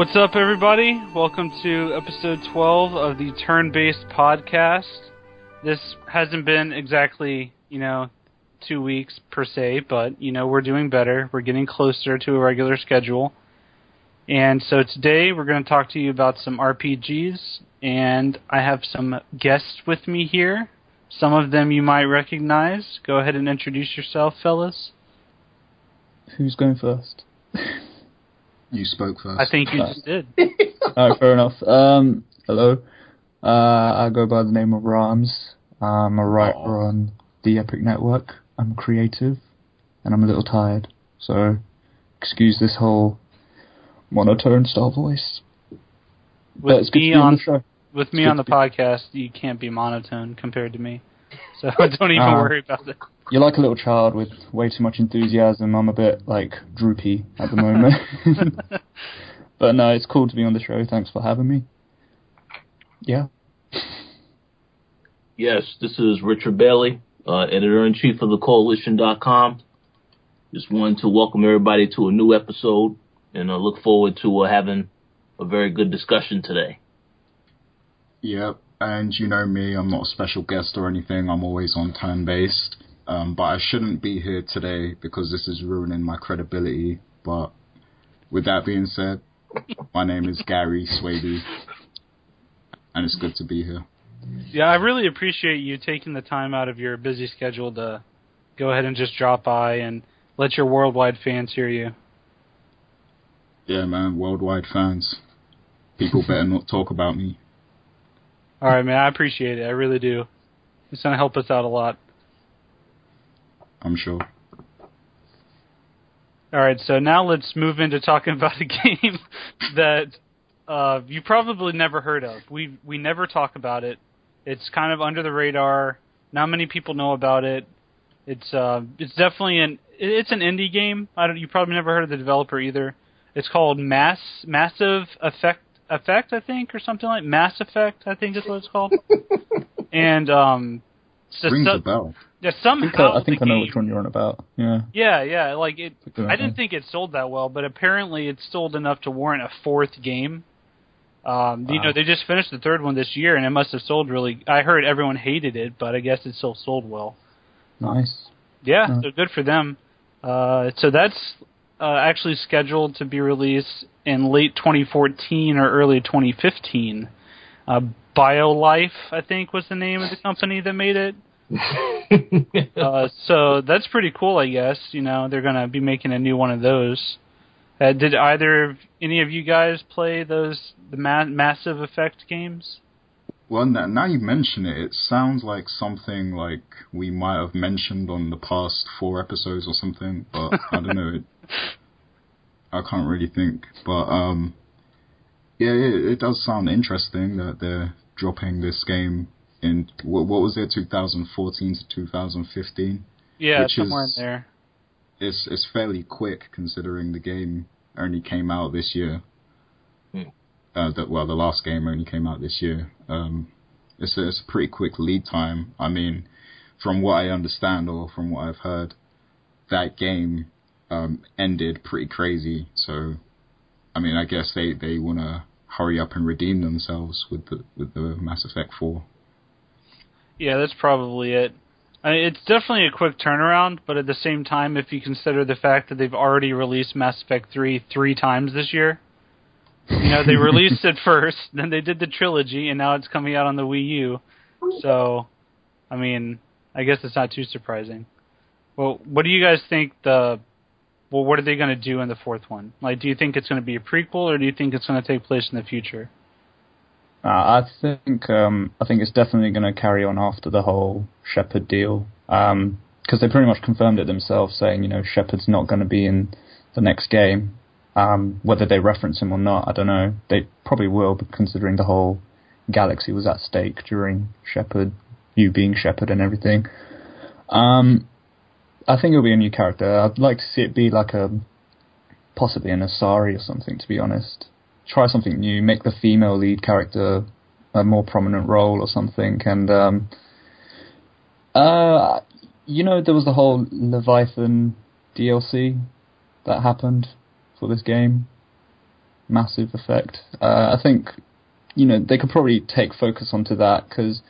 What's up, everybody? Welcome to episode 12 of the Turn Based Podcast. This hasn't been exactly, you know, two weeks per se, but, you know, we're doing better. We're getting closer to a regular schedule. And so today we're going to talk to you about some RPGs, and I have some guests with me here. Some of them you might recognize. Go ahead and introduce yourself, fellas. Who's going first? You spoke first. I think you just did. Alright, fair enough. Um, hello. Uh, I go by the name of Rams. I'm a writer on the Epic Network. I'm creative, and I'm a little tired. So, excuse this whole monotone style voice. But it's With good to me be on on the show. with me on the podcast, you can't be monotone compared to me. So don't even Ah. worry about it. You're like a little child with way too much enthusiasm. I'm a bit like droopy at the moment. but no, it's cool to be on the show. Thanks for having me. Yeah. Yes, this is Richard Bailey, uh, editor in chief of the Coalition.com. Just wanted to welcome everybody to a new episode and uh, look forward to uh, having a very good discussion today. Yep, and you know me, I'm not a special guest or anything. I'm always on turn based. Um, but I shouldn't be here today because this is ruining my credibility. But with that being said, my name is Gary Swaby, and it's good to be here. Yeah, I really appreciate you taking the time out of your busy schedule to go ahead and just drop by and let your worldwide fans hear you. Yeah, man, worldwide fans. People better not talk about me. All right, man, I appreciate it. I really do. It's gonna help us out a lot. I'm sure. All right, so now let's move into talking about a game that uh, you probably never heard of. We we never talk about it. It's kind of under the radar. Not many people know about it. It's uh, it's definitely an it's an indie game. I don't you probably never heard of the developer either. It's called Mass Massive Effect Effect I think or something like Mass Effect I think is what it's called. and um, so, Rings a bell. Yeah, I somehow think I, I, think I know game- which one you're on about. Yeah. yeah, yeah. Like it, I didn't think it sold that well, but apparently it sold enough to warrant a fourth game. Um, You know, they just finished the third one this year, and it must have sold really. I heard everyone hated it, but I guess it still sold well. Nice. Yeah, Yeah. so good for them. Uh, so that's uh, actually scheduled to be released in late 2014 or early 2015. Uh, BioLife, I think, was the name of the company that made it. Uh, so that's pretty cool, I guess. You know, they're gonna be making a new one of those. Uh, did either any of you guys play those the ma- Massive Effect games? Well, now, you mention it, it sounds like something like we might have mentioned on the past four episodes or something, but I don't know. It, I can't really think, but um, yeah, it, it does sound interesting that they're dropping this game in what, what was it, 2014 to 2015. Yeah, Which somewhere is- in there. It's it's fairly quick considering the game only came out this year. Hmm. Uh, that well, the last game only came out this year. Um, it's a, it's a pretty quick lead time. I mean, from what I understand or from what I've heard, that game um, ended pretty crazy. So, I mean, I guess they they want to hurry up and redeem themselves with the with the Mass Effect Four. Yeah, that's probably it. I mean, it's definitely a quick turnaround, but at the same time, if you consider the fact that they've already released Mass Effect 3 three times this year, you know, they released it first, then they did the trilogy, and now it's coming out on the Wii U. So, I mean, I guess it's not too surprising. Well, what do you guys think the well, what are they going to do in the fourth one? Like, do you think it's going to be a prequel, or do you think it's going to take place in the future? Uh, I think um, I think it's definitely going to carry on after the whole Shepard deal because they pretty much confirmed it themselves, saying you know Shepard's not going to be in the next game. Um, whether they reference him or not, I don't know. They probably will, considering the whole galaxy was at stake during Shepard, you being Shepard and everything. Um, I think it'll be a new character. I'd like to see it be like a possibly an Asari or something. To be honest, try something new. Make the female lead character a more prominent role or something. And um, uh, you know, there was the whole Leviathan DLC that happened for this game. massive effect. Uh, I think you know they could probably take focus onto that because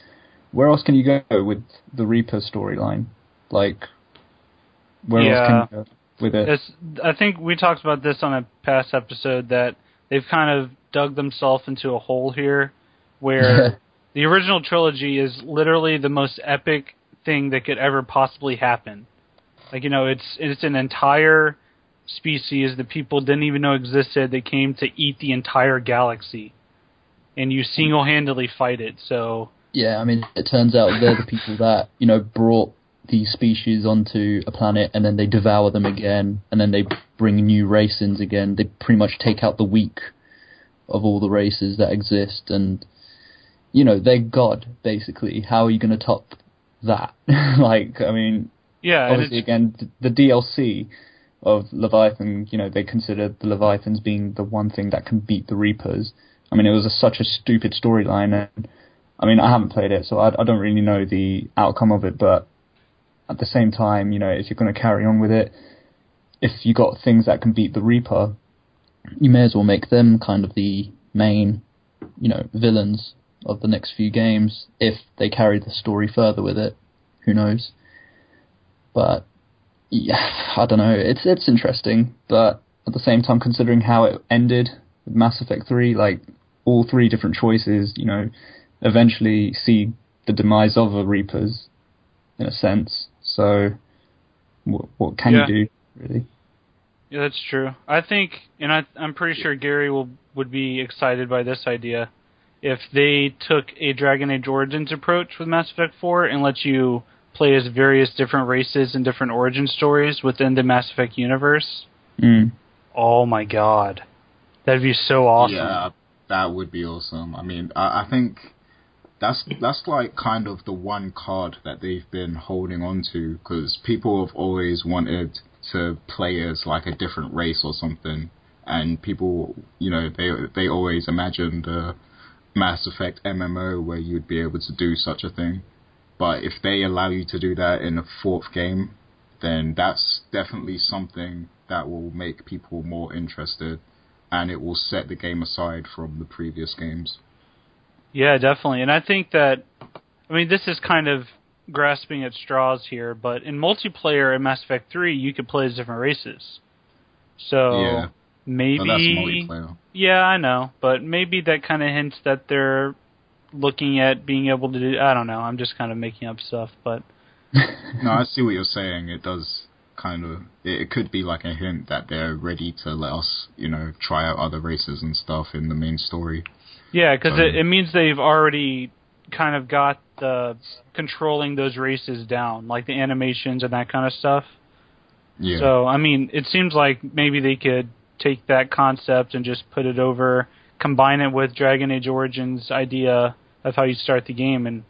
where else can you go with the Reaper storyline? Like, where Yeah. else can you go with it? It's, I think we talked about this on a past episode that they've kind of dug themselves into a hole here, where the original trilogy is literally the most epic thing that could ever possibly happen. Like you know, it's it's an entire species that people didn't even know existed. They came to eat the entire galaxy, and you single-handedly fight it. So Yeah, I mean, it turns out they're the people that you know brought these species onto a planet, and then they devour them again, and then they bring new races again. They pretty much take out the weak of all the races that exist, and you know they're God basically. How are you going to top that? like, I mean, yeah, obviously again the DLC of Leviathan, you know, they consider the Leviathans being the one thing that can beat the Reapers. I mean, it was a, such a stupid storyline, and I mean, I haven't played it, so I, I don't really know the outcome of it. But at the same time, you know, if you're going to carry on with it, if you got things that can beat the Reaper, you may as well make them kind of the main, you know, villains of the next few games. If they carry the story further with it, who knows? But yeah, I don't know. It's it's interesting, but at the same time, considering how it ended with Mass Effect Three, like all three different choices, you know, eventually see the demise of the Reapers, in a sense. So, what, what can Yeah. you do, really? Yeah, that's true. I think, and I, I'm pretty sure Gary will would be excited by this idea if they took a Dragon Age Origins approach with Mass Effect 4 and let you play as various different races and different origin stories within the Mass Effect universe. Mm. Oh my god, that'd be so awesome. Yeah, that would be awesome. I mean, I, I think that's that's like kind of the one card that they've been holding on to because people have always wanted to play as like a different race or something, and people, you know, they they always imagined a Mass Effect MMO where you'd be able to do such a thing. But if they allow you to do that in a fourth game, then that's definitely something that will make people more interested and it will set the game aside from the previous games. Yeah, definitely. And I think that, I mean, this is kind of grasping at straws here, but in multiplayer in Mass Effect 3, you could play as different races. So yeah, maybe. Yeah, I know, but maybe that kind of hints that they're looking at being able to do. I don't know. I'm just kind of making up stuff, but No, I see what you're saying. It does kind of. It could be like a hint that they're ready to let us, you know, try out other races and stuff in the main story. Yeah, because Um, it, it means they've already kind of got the controlling those races down, like the animations and that kind of stuff. Yeah. So I mean, it seems like maybe they could take that concept and just put it over, combine it with Dragon Age Origins idea of how you start the game, and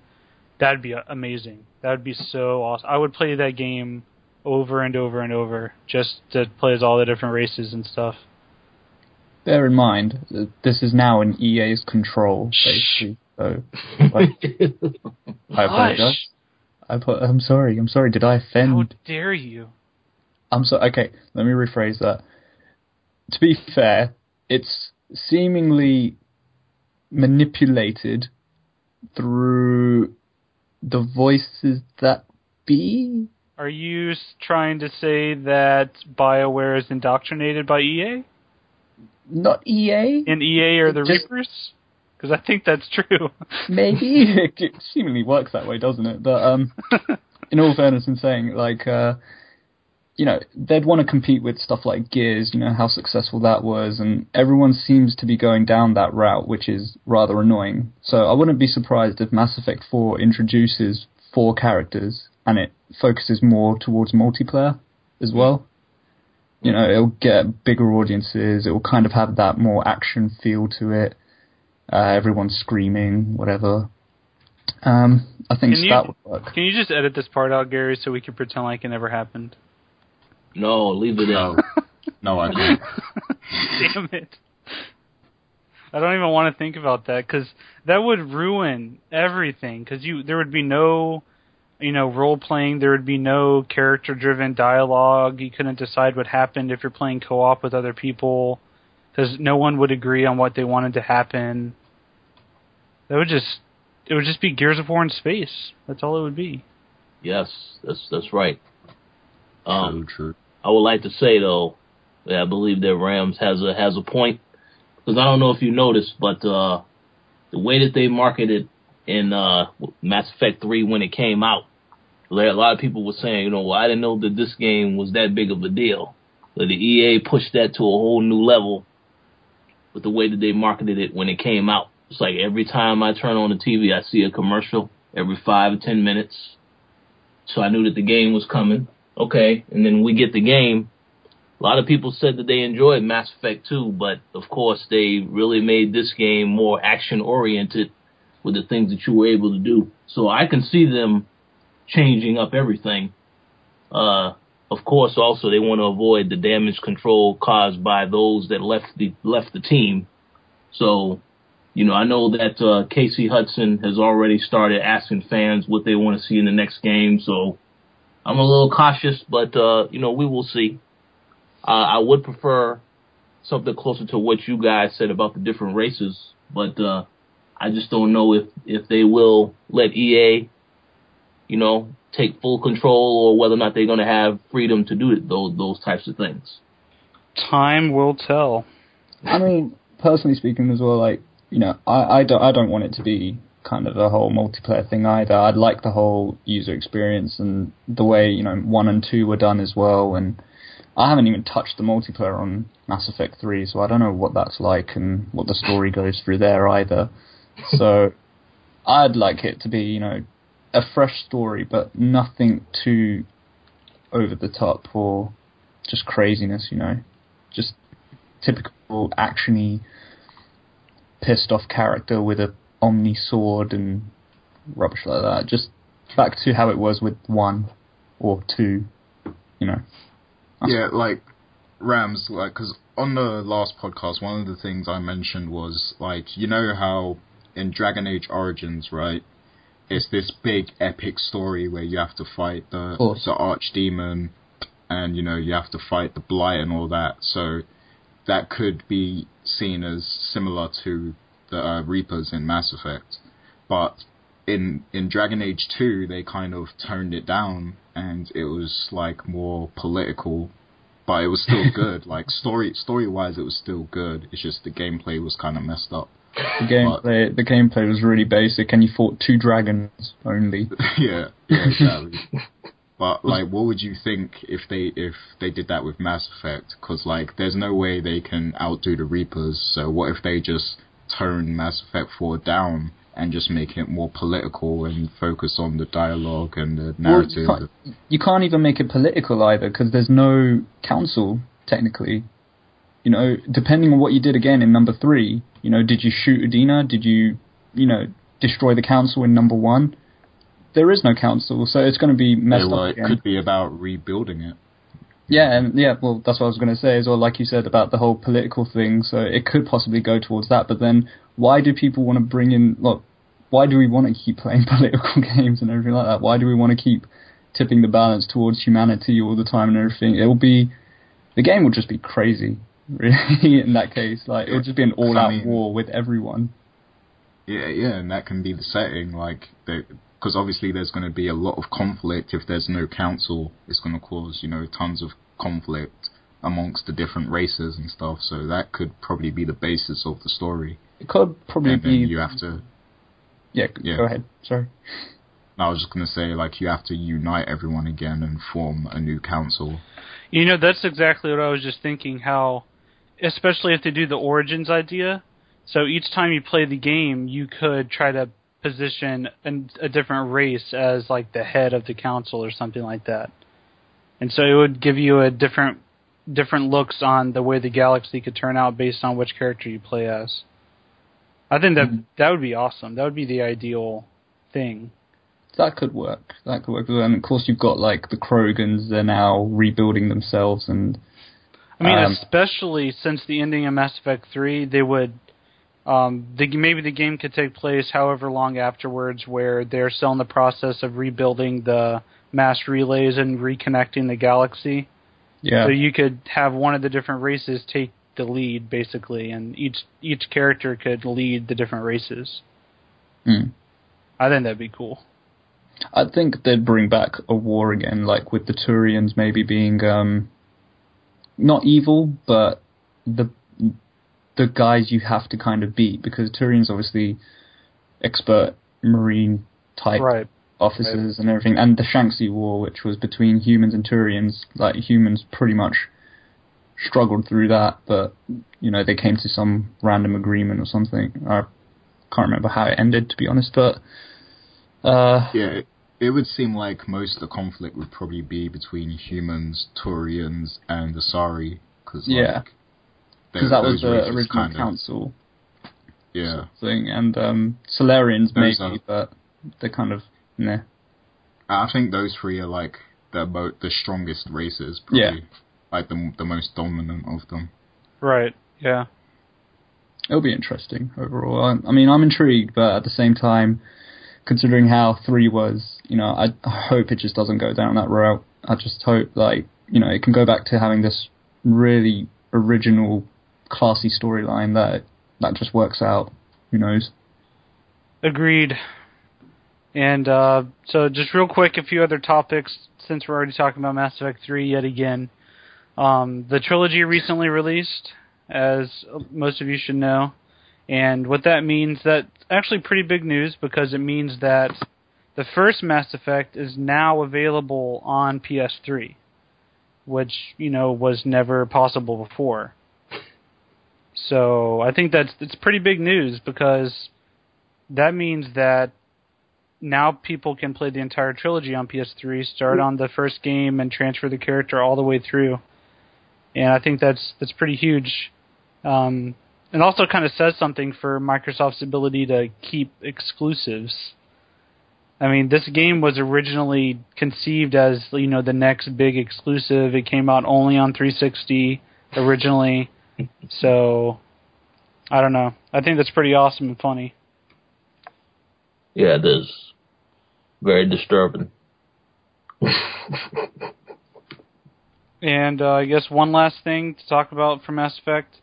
that'd be amazing. That would be so awesome. I would play that game over and over and over just to play as all the different races and stuff. Bear in mind, that this is now in EA's control, basically. So, like, I apologize. I put, I'm sorry. I'm sorry. Did I offend? How dare you? I'm sorry. okay. Let me rephrase that. To be fair, it's seemingly manipulated through the voices that be. Are you trying to say that BioWare is indoctrinated by EA? Not EA, And EA are the Just- Reapers? Because I think that's true. maybe. it seemingly works that way, doesn't it? But um, in all fairness, in saying like, uh, you know, they'd want to compete with stuff like Gears. You know how successful that was, and everyone seems to be going down that route, which is rather annoying. So I wouldn't be surprised if Mass Effect 4 introduces four characters and it focuses more towards multiplayer as well. You know, it'll get bigger audiences. It will kind of have that more action feel to it. Uh, everyone's screaming, whatever. Um, I think Can you- that would work. Can you just edit this part out, Gary, so we can pretend like it never happened? No, leave it out. no, I can't. Damn it. I don't even want to think about that because that would ruin everything. Because you, there would be no, you know, role playing. There would be no character driven dialogue. You couldn't decide what happened if you're playing co op with other people. because no one would agree on what they wanted to happen. That would just it would just be Gears of War in space. That's all it would be. Yes, that's that's right. Um, true, true. I would like to say though, that I believe that Rams has a has a point because I don't know if you noticed, but uh, the way that they marketed in uh, Mass Effect Three when it came out, like, a lot of people were saying, you know, well, I didn't know that this game was that big of a deal. But the EA pushed that to a whole new level with the way that they marketed it when it came out. It's like every time I turn on the TV, I see a commercial every five or ten minutes. So I knew that the game was coming. Okay, and then we get the game. A lot of people said that they enjoyed Mass Effect 2, but of course they really made this game more action oriented with the things that you were able to do. So I can see them changing up everything. Uh, of course, also they want to avoid the damage control caused by those that left the left the team. So, you know, I know that uh, Casey Hudson has already started asking fans what they want to see in the next game. So, I'm a little cautious, but uh, you know, we will see. Uh, I would prefer something closer to what you guys said about the different races, but uh, I just don't know if if they will let EA, you know, take full control or whether or not they're going to have freedom to do it, those those types of things. Time will tell. I mean, personally speaking as well, like, you know, I, I, don't, I don't want it to be kind of a whole multiplayer thing either. I'd like the whole user experience and the way, you know, 1 and 2 were done as well. And I haven't even touched the multiplayer on Mass Effect 3, so I don't know what that's like and what the story goes through there either. So I'd like it to be, you know, a fresh story, but nothing too over the top or just craziness, you know. Just typical actiony, pissed off character with a omni sword and rubbish like that. Just back to how it was with one or two, you know. Yeah, like Rams, like because on the last podcast, one of the things I mentioned was like you know how in Dragon Age Origins, right? It's this big epic story where you have to fight the the archdemon, and you know you have to fight the blight and all that. So that could be seen as similar to the uh, Reapers in Mass Effect, but in in Dragon Age Two they kind of toned it down and it was like more political, but it was still good. like story story wise, it was still good. It's just the gameplay was kind of messed up. The gameplay, the gameplay was really basic, and you fought two dragons only. yeah, yeah, exactly. but like, what would you think if they if they did that with Mass Effect? Because like, there's no way they can outdo the Reapers. So what if they just tone Mass Effect 4 down and just make it more political and focus on the dialogue and the narrative? Well, you, can't, you can't even make it political either because there's no council technically. You know, depending on what you did again in number three, you know, did you shoot Udina? Did you, you know, destroy the council in number one? There is no council, so it's going to be messed yeah, well, up. It could be about rebuilding it. Yeah, and yeah, well, that's what I was going to say as well. Like you said about the whole political thing, so it could possibly go towards that. But then, why do people want to bring in? Look, why do we want to keep playing political games and everything like that? Why do we want to keep tipping the balance towards humanity all the time and everything? It will be the game will just be crazy, really. in that case, like it would just be an all-out I mean, war with everyone. Yeah, yeah, and that can be the setting. Like, because obviously there's going to be a lot of conflict if there's no council. It's going to cause you know tons of conflict amongst the different races and stuff. So that could probably be the basis of the story. It could probably and be. You have to. Yeah, yeah. Go ahead. Sorry. I was just going to say, like, you have to unite everyone again and form a new council. You know, that's exactly what I was just thinking. How, especially if they do the origins idea, so each time you play the game, you could try to position an, a different race as like the head of the council or something like that. And so it would give you a different different looks on the way the galaxy could turn out based on which character you play as. I think that mm-hmm. that would be awesome. That would be the ideal thing. That could work. That could work. And of course, you've got like the Krogans. They're now rebuilding themselves, and I mean, um, especially since the ending of Mass Effect Three, they would um, the, maybe the game could take place however long afterwards, where they're still in the process of rebuilding the mass relays and reconnecting the galaxy. Yeah. So you could have one of the different races take the lead basically, and each each character could lead the different races. Mm. I think that'd be cool. I think they'd bring back a war again, like with the Turians maybe being um, not evil, but the the guys you have to kind of beat because Turians obviously expert marine type Right. officers and everything, and the Shanxi War, which was between humans and Turians. Like humans pretty much struggled through that, but you know they came to some random agreement or something. I can't remember how it ended, to be honest, but. Uh, Yeah, it, it would seem like most of the conflict would probably be between humans, Turians, and Asari, because Yeah. like, because that was the original kind of- council Yeah, thing, and um, Salarians Those maybe, are- but they're kind of nah. I think those three are like the mo- the strongest races, probably Yeah. like the the most dominant of them. Right. Yeah. It'll be interesting overall. I, I mean, I'm intrigued, but at the same time, considering how three was, you know, I, hope it just doesn't go down that route. I just hope, like, you know, it can go back to having this really original, classy storyline that that just works out. Who knows? Agreed. And uh, so, just real quick, a few other topics since we're already talking about Mass Effect 3 yet again. Um, the trilogy recently released, as most of you should know, and what that means that's actually pretty big news because it means that the first Mass Effect is now available on PS3, which you know was never possible before. So I think that's it's pretty big news because that means that now people can play the entire trilogy on PS3, start on the first game, and transfer the character all the way through. And I think that's that's pretty huge. Um, and also kind of says something for Microsoft's ability to keep exclusives. I mean, this game was originally conceived as you know the next big exclusive. It came out only on 360 originally, so I don't know. I think that's pretty awesome and funny. Yeah, it is. Very disturbing. And uh, I guess one last thing to talk about from Mass Effect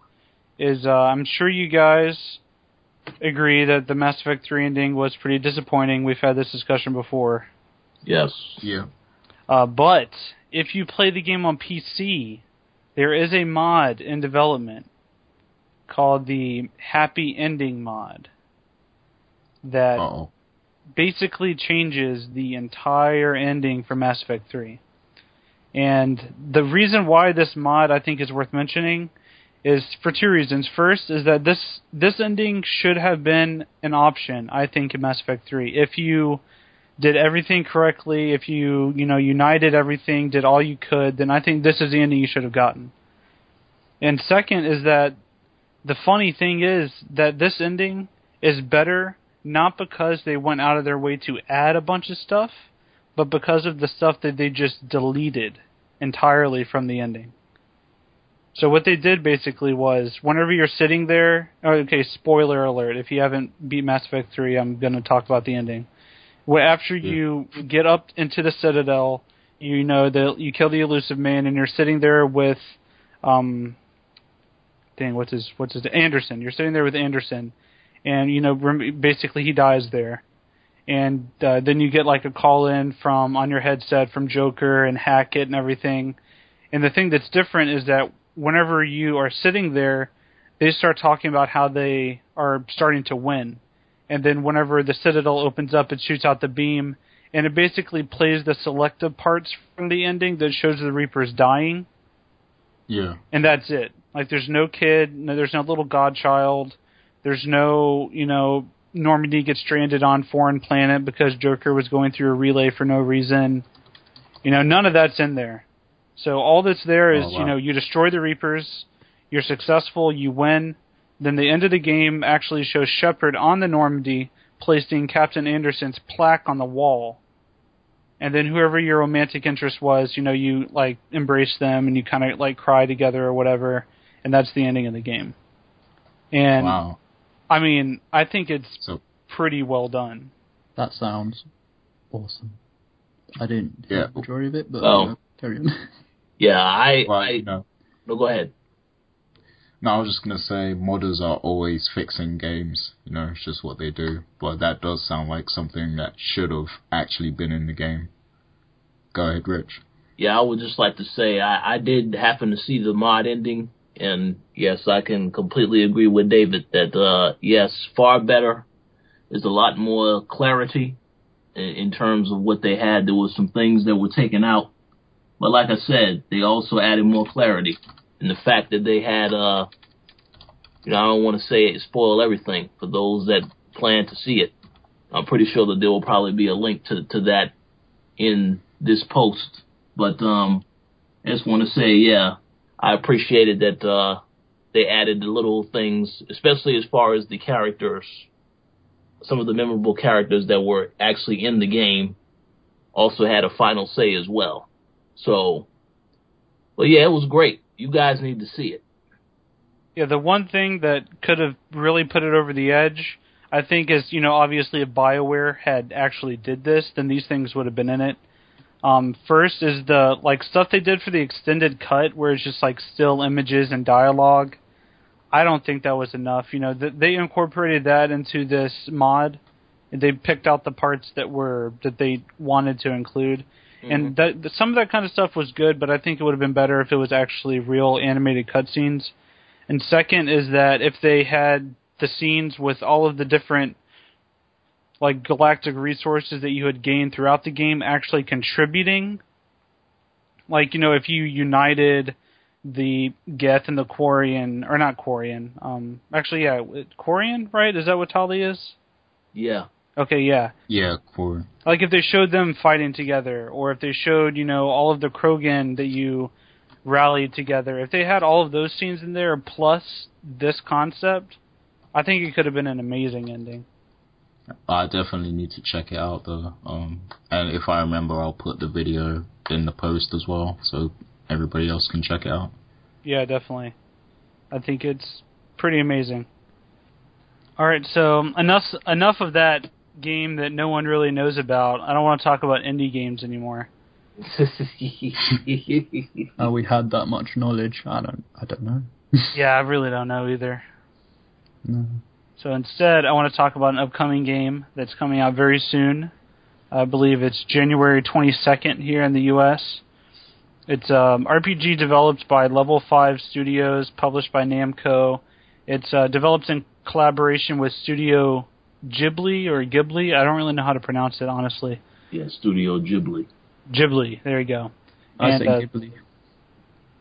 is uh, I'm sure you guys agree that the Mass Effect 3 ending was pretty disappointing. We've had this discussion before. Yes. Yeah, Uh, but if you play the game on PC, there is a mod in development called the Happy Ending mod that oh, basically changes the entire ending for Mass Effect 3. And the reason why this mod I think is worth mentioning is for two reasons. First is that this this ending should have been an option, I think, in Mass Effect 3. If you did everything correctly, if you, you know, united everything, did all you could, then I think this is the ending you should have gotten. And second is that the funny thing is that this ending is better not because they went out of their way to add a bunch of stuff, but because of the stuff that they just deleted entirely from the ending. So what they did basically was whenever you're sitting there, oh, okay, spoiler alert, if you haven't beat Mass Effect 3, I'm going to talk about the ending. After you get up into the Citadel, you know that you kill the Illusive Man and you're sitting there with um dang what's his what's his Anderson. You're sitting there with Anderson and you know basically he dies there and uh, then you get like a call in from on your headset from Joker and Hackett and everything. And the thing that's different is that whenever you are sitting there, they start talking about how they are starting to win. And then whenever the Citadel opens up, it shoots out the beam, and it basically plays the selective parts from the ending that shows the Reapers dying, yeah, and that's it. Like there's no kid, no, there's no little godchild, there's no, you know, Normandy gets stranded on foreign planet because Joker was going through a relay for no reason. You know, none of that's in there. So all that's there is, Oh, wow. you know, you destroy the Reapers, you're successful, you win. Then the end of the game actually shows Shepard on the Normandy placing Captain Anderson's plaque on the wall. And then whoever your romantic interest was, you know, you like embrace them and you kind of like cry together or whatever, and that's the ending of the game. And wow. I mean, I think it's So pretty well done. That sounds awesome. I didn't hear Yeah. the majority of it, but Oh. uh, carry on. Yeah, I. I you know, no, go ahead. No, I was just gonna say modders are always fixing games. You know, it's just what they do. But that does sound like something that should have actually been in the game. Go ahead, Rich. Yeah, I would just like to say I, I did happen to see the mod ending, and yes, I can completely agree with David that uh, yes, far better. There's a lot more clarity in, in terms of what they had. There were some things that were taken out, but like I said, they also added more clarity. And the fact that they had, uh, you know, I don't want to say it spoil everything for those that plan to see it. I'm pretty sure that there will probably be a link to to that in this post. But um, I just want to say, yeah, I appreciated that uh, they added the little things, especially as far as the characters, some of the memorable characters that were actually in the game, also had a final say as well. So, well, yeah, it was great. You guys need to see it. Yeah, the one thing that could have really put it over the edge, I think, is you know obviously if Bioware had actually did this, then these things would have been in it. Um, first is the like stuff they did for the extended cut, where it's just like still images and dialogue. I don't think that was enough. You know, th- they incorporated that into this mod. They picked out the parts that were that they wanted to include, mm-hmm. and that some of that kind of stuff was good. But I think it would have been better if it was actually real animated cutscenes. And second is that if they had the scenes with all of the different like galactic resources that you had gained throughout the game actually contributing. Like, you know, if you united the Geth and the Quarian, or not Quarian, um, actually, yeah, Quarian, right? Is that what Tali is? Yeah. Okay, yeah. Yeah, Quarian. Like if they showed them fighting together, or if they showed, you know, all of the Krogan that you rallied together, if they had all of those scenes in there plus this concept, I think it could have been an amazing ending. I definitely need to check it out though. Um, and if I remember, I'll put the video in the post as well, so everybody else can check it out. Yeah, definitely. I think it's pretty amazing. All right, so enough enough of that game that no one really knows about. I don't want to talk about indie games anymore. oh, we had that much knowledge. I don't. I don't know. yeah, I really don't know either. No. So instead, I want to talk about an upcoming game that's coming out very soon. I believe it's January 22nd here in the U.S. It's um, RPG developed by Level 5 Studios, published by Namco. It's uh, developed in collaboration with Studio Ghibli or Ghibli. I don't really know how to pronounce it, honestly. Yeah, Studio Ghibli. Ghibli. There you go. I and, say uh, Ghibli.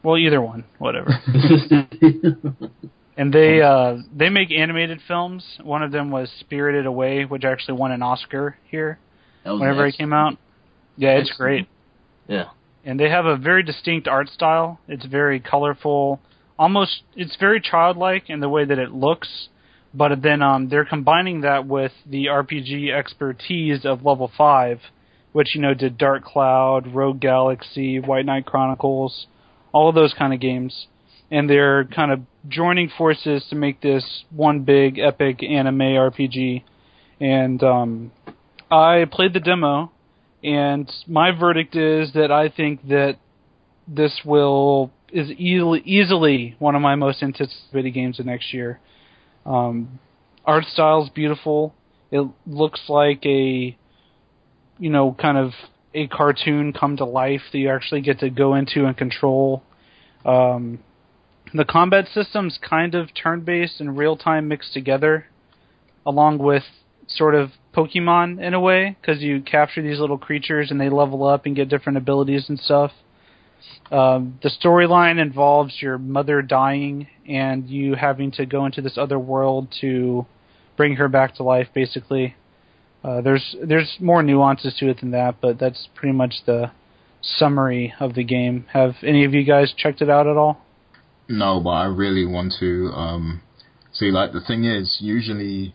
Well, either one, whatever. and they uh, they make animated films. One of them was Spirited Away, which actually won an Oscar here whenever it came out. Yeah, it's great. Yeah, and they have a very distinct art style. It's very colorful, almost it's very childlike in the way that it looks. But then um, they're combining that with the RPG expertise of Level Five, which you know did Dark Cloud, Rogue Galaxy, White Knight Chronicles, all of those kind of games and they're kind of joining forces to make this one big epic anime RPG. And um, I played the demo, and my verdict is that I think that this will is easily easily one of my most anticipated games of next year. Um, art style is beautiful. It looks like a you know kind of a cartoon come to life that you actually get to go into and control. Um, the combat system's kind of turn based and real time mixed together, along with sort of Pokemon in a way, because you capture these little creatures and they level up and get different abilities and stuff. Um, the storyline involves your mother dying and you having to go into this other world to bring her back to life, basically. Uh, there's there's more nuances to it than that, but that's pretty much the summary of the game. Have any of you guys checked it out at all? No, but I really want to. Um, see, like the thing is, usually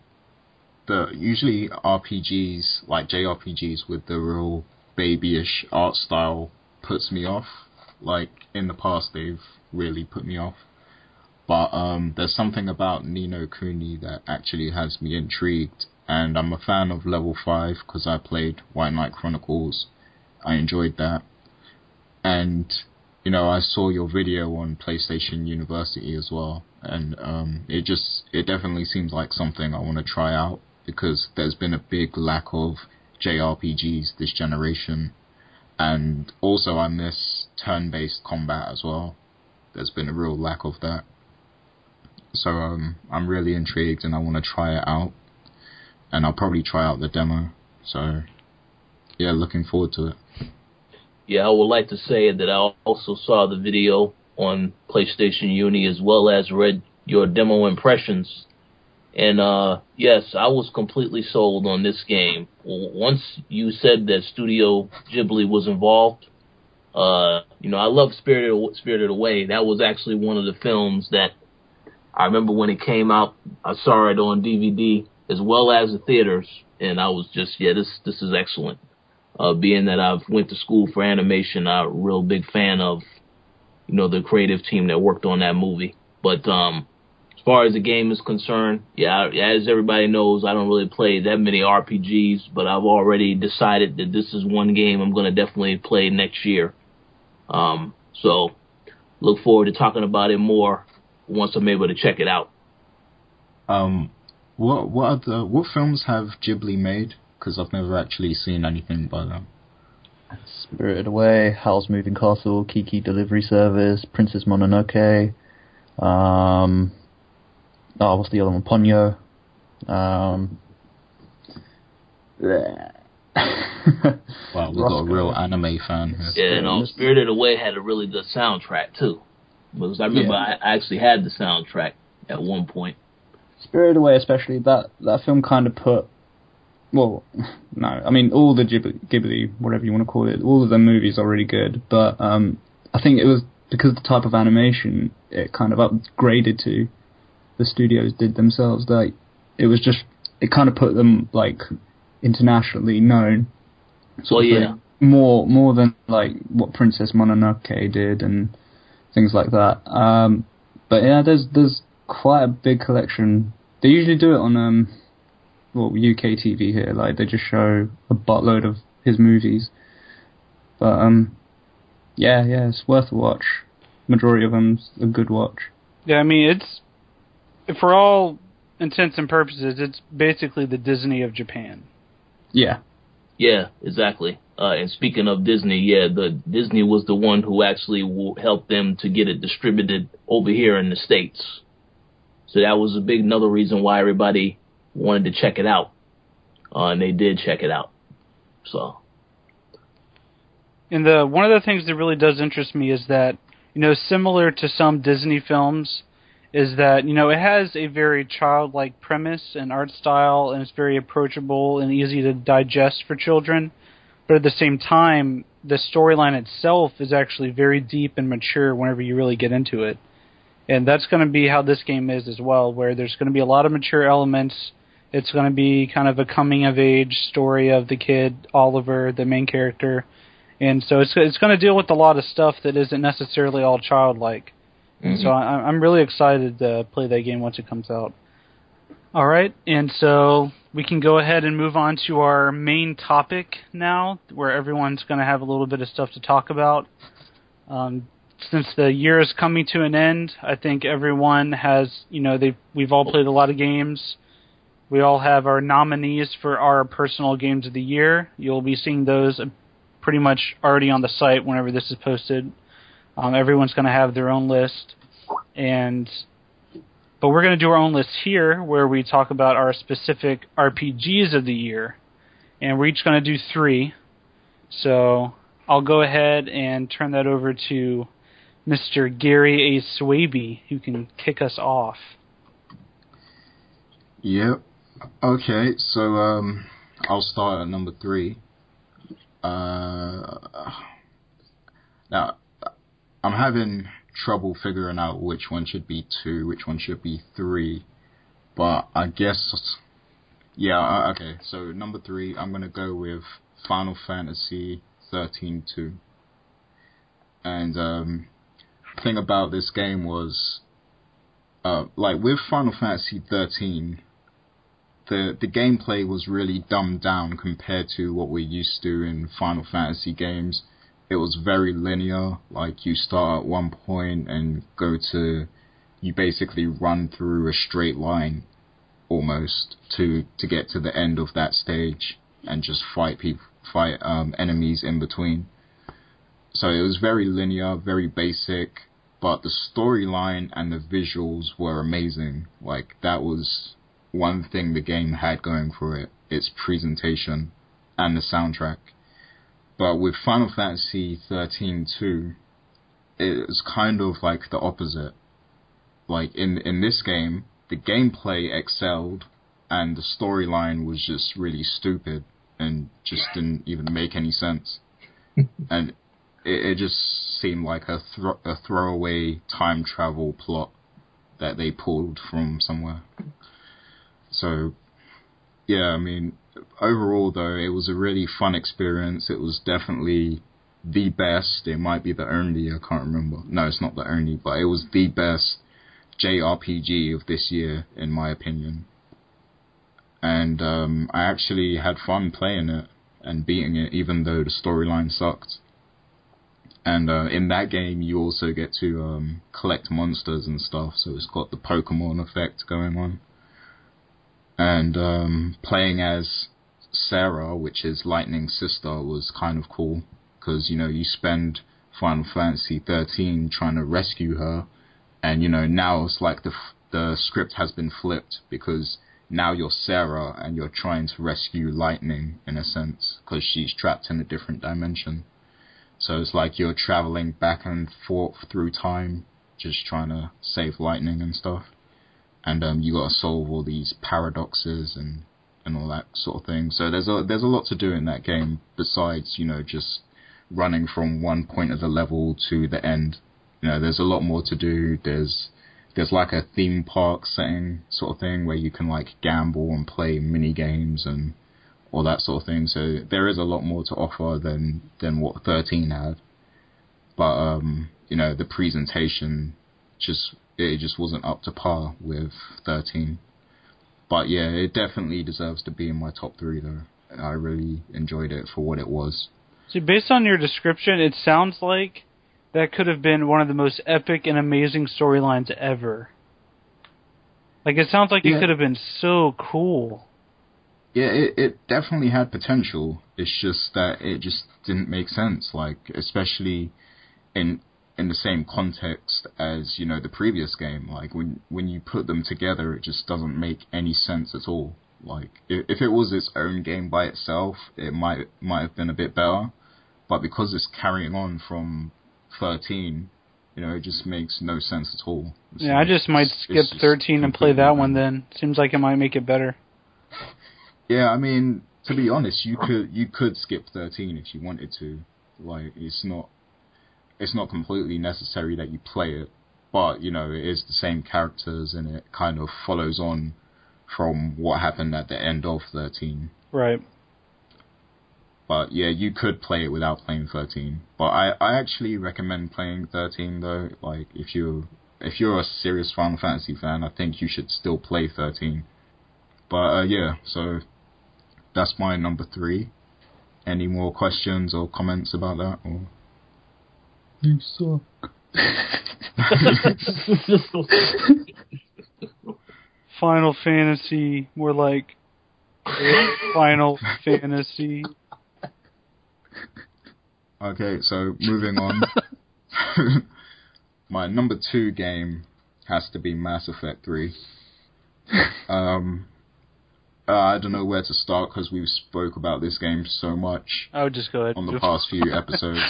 the usually RPGs like JRPGs with the real babyish art style puts me off. Like in the past, they've really put me off. But um, there's something about Ni no Kuni that actually has me intrigued, and I'm a fan of Level Five because I played White Knight Chronicles. I enjoyed that, and you know, I saw your video on PlayStation University as well, and um, it just it definitely seems like something I want to try out because there's been a big lack of JRPGs this generation, and also I miss turn-based combat as well. There's been a real lack of that, so um, I'm really intrigued and I want to try it out, and I'll probably try out the demo. So yeah, looking forward to it. Yeah, I would like to say that I also saw the video on PlayStation Uni as well as read your demo impressions. And uh yes, I was completely sold on this game. Once you said that Studio Ghibli was involved, uh, you know, I love Spirited Spirited Away. That was actually one of the films that I remember when it came out. I saw it on DVD as well as the theaters, and I was just, yeah, this this is excellent. Uh, being that I've went to school for animation, I'm a real big fan of, you know, the creative team that worked on that movie. But um, as far as the game is concerned, yeah, as everybody knows, I don't really play that many RPGs, but I've already decided that this is one game I'm going to definitely play next year. Um, so look forward to talking about it more once I'm able to check it out. Um, what what other what films have Ghibli made? Because I've never actually seen anything by them. Spirited Away, Howl's Moving Castle, Kiki Delivery Service, Princess Mononoke. Um, oh, what's the other one? Ponyo. Um, wow, we've got a real anime fan here. Yeah, no, Spirited Away had a really good soundtrack too. Because I remember yeah. I actually had the soundtrack at one point. Spirited Away, especially that that film, kind of put. Well, no, I mean all the Ghibli, Ghibli, whatever you want to call it, all of the movies are really good. But um, I think it was because the type of animation it kind of upgraded to the studios did themselves. Like it was just it kind of put them like internationally known. Well, yeah. More more than like what Princess Mononoke did and things like that. Um, but yeah, there's there's quite a big collection. They usually do it on um, well UK TV here. Like they just show a buttload of his movies. But um, yeah, yeah, it's worth a watch. Majority of them's a good watch. Yeah, I mean it's for all intents and purposes, it's basically the Disney of Japan. Yeah. Yeah, exactly. Uh, and speaking of Disney, yeah, the Disney was the one who actually helped them to get it distributed over here in the states. So that was a big another reason why everybody wanted to check it out, uh, and they did check it out. So. And the one of the things that really does interest me is that you know, similar to some Disney films, is that you know it has a very childlike premise and art style, and it's very approachable and easy to digest for children. But at the same time, the storyline itself is actually very deep and mature whenever you really get into it. And that's going to be how this game is as well, where there's going to be a lot of mature elements. It's going to be kind of a coming of age story of the kid Oliver, the main character, and so it's it's going to deal with a lot of stuff that isn't necessarily all childlike. Mm-hmm. So I, I'm really excited to play that game once it comes out. All right, and so we can go ahead and move on to our main topic now, where everyone's going to have a little bit of stuff to talk about. Um, since the year is coming to an end, I think everyone has, you know, they we've all played a lot of games. We all have our nominees for our personal games of the year. You'll be seeing those pretty much already on the site whenever this is posted. Um, everyone's going to have their own list, and but we're going to do our own list here, where we talk about our specific RPGs of the year, and we're each going to do three. So I'll go ahead and turn that over to Mr. Gary A. Swaby, who can kick us off. Yep. Okay, so um, I'll start at number three. Uh, now, I'm having trouble figuring out which one should be two, which one should be three. But I guess, yeah, uh, okay. So number three, I'm gonna go with Final Fantasy 13 2. And um, thing about this game was, uh, like with Final Fantasy 13, the the gameplay was really dumbed down compared to what we're used to in Final Fantasy games. It was very linear, like you start at one point and go to you basically run through a straight line almost to to get to the end of that stage and just fight people fight um, enemies in between. So it was very linear, very basic, but the storyline and the visuals were amazing. Like that was one thing the game had going for it: its presentation and the soundtrack. But with Final Fantasy 13 2, it was kind of like the opposite. Like in in this game, the gameplay excelled, and the storyline was just really stupid and just didn't even make any sense. and it, it, just seemed like a, thro- a throwaway time travel plot that they pulled from somewhere. So, yeah, I mean, overall though, it was a really fun experience. It was definitely the best. It might be the only. I can't remember. No, it's not the only, but it was the best JRPG of this year, in my opinion and um, I actually had fun playing it and beating it, even though the storyline sucked. And uh, in that game, you also get to um, collect monsters and stuff, so it's got the Pokemon effect going on. And um, playing as Serah, which is Lightning's sister, was kind of cool because you know you spend Final Fantasy 13 trying to rescue her, and you know now it's like the the script has been flipped because now you're Serah and you're trying to rescue Lightning in a sense because she's trapped in a different dimension. So it's like you're traveling back and forth through time, just trying to save Lightning and stuff. And um, you got to solve all these paradoxes and and all that sort of thing. So there's a there's a lot to do in that game besides you know just running from one point of the level to the end. You know, there's a lot more to do. There's there's like a theme park setting sort of thing where you can like gamble and play mini games and all that sort of thing. So there is a lot more to offer than than what 13 had. But um, you know, the presentation just it just wasn't up to par with 13. But yeah, it definitely deserves to be in my top 3 though. I really enjoyed it for what it was. See, based on your description, it sounds like that could have been one of the most epic and amazing storylines ever. Like it sounds like yeah. it could have been so cool. Yeah, it it definitely had potential. It's just that it just didn't make sense. Like especially in in the same context as you know the previous game. Like when when you put them together, it just doesn't make any sense at all. Like if, it was its own game by itself, it might might have been a bit better. But because it's carrying on from 13, you know, it just makes no sense at all. It's yeah, like, I just might skip 13 and play that one then. Seems like it might make it better. Yeah, I mean, to be honest, you could you could skip 13 if you wanted to. Like, it's not it's not completely necessary that you play it, but you know, it is the same characters and it kind of follows on from what happened at the end of 13. Right. But yeah, you could play it without playing 13. But I, I actually recommend playing 13 though. Like if you if you're a serious Final Fantasy fan, I think you should still play 13. But uh, yeah, so that's my number three. Any more questions or comments about that? Or you suck. Final Fantasy, more like Final Fantasy. Okay, so moving on. My number two game has to be Mass Effect 3. Um, uh, I don't know where to start because we've spoke about this game so much. I would just go ahead on the past few episodes.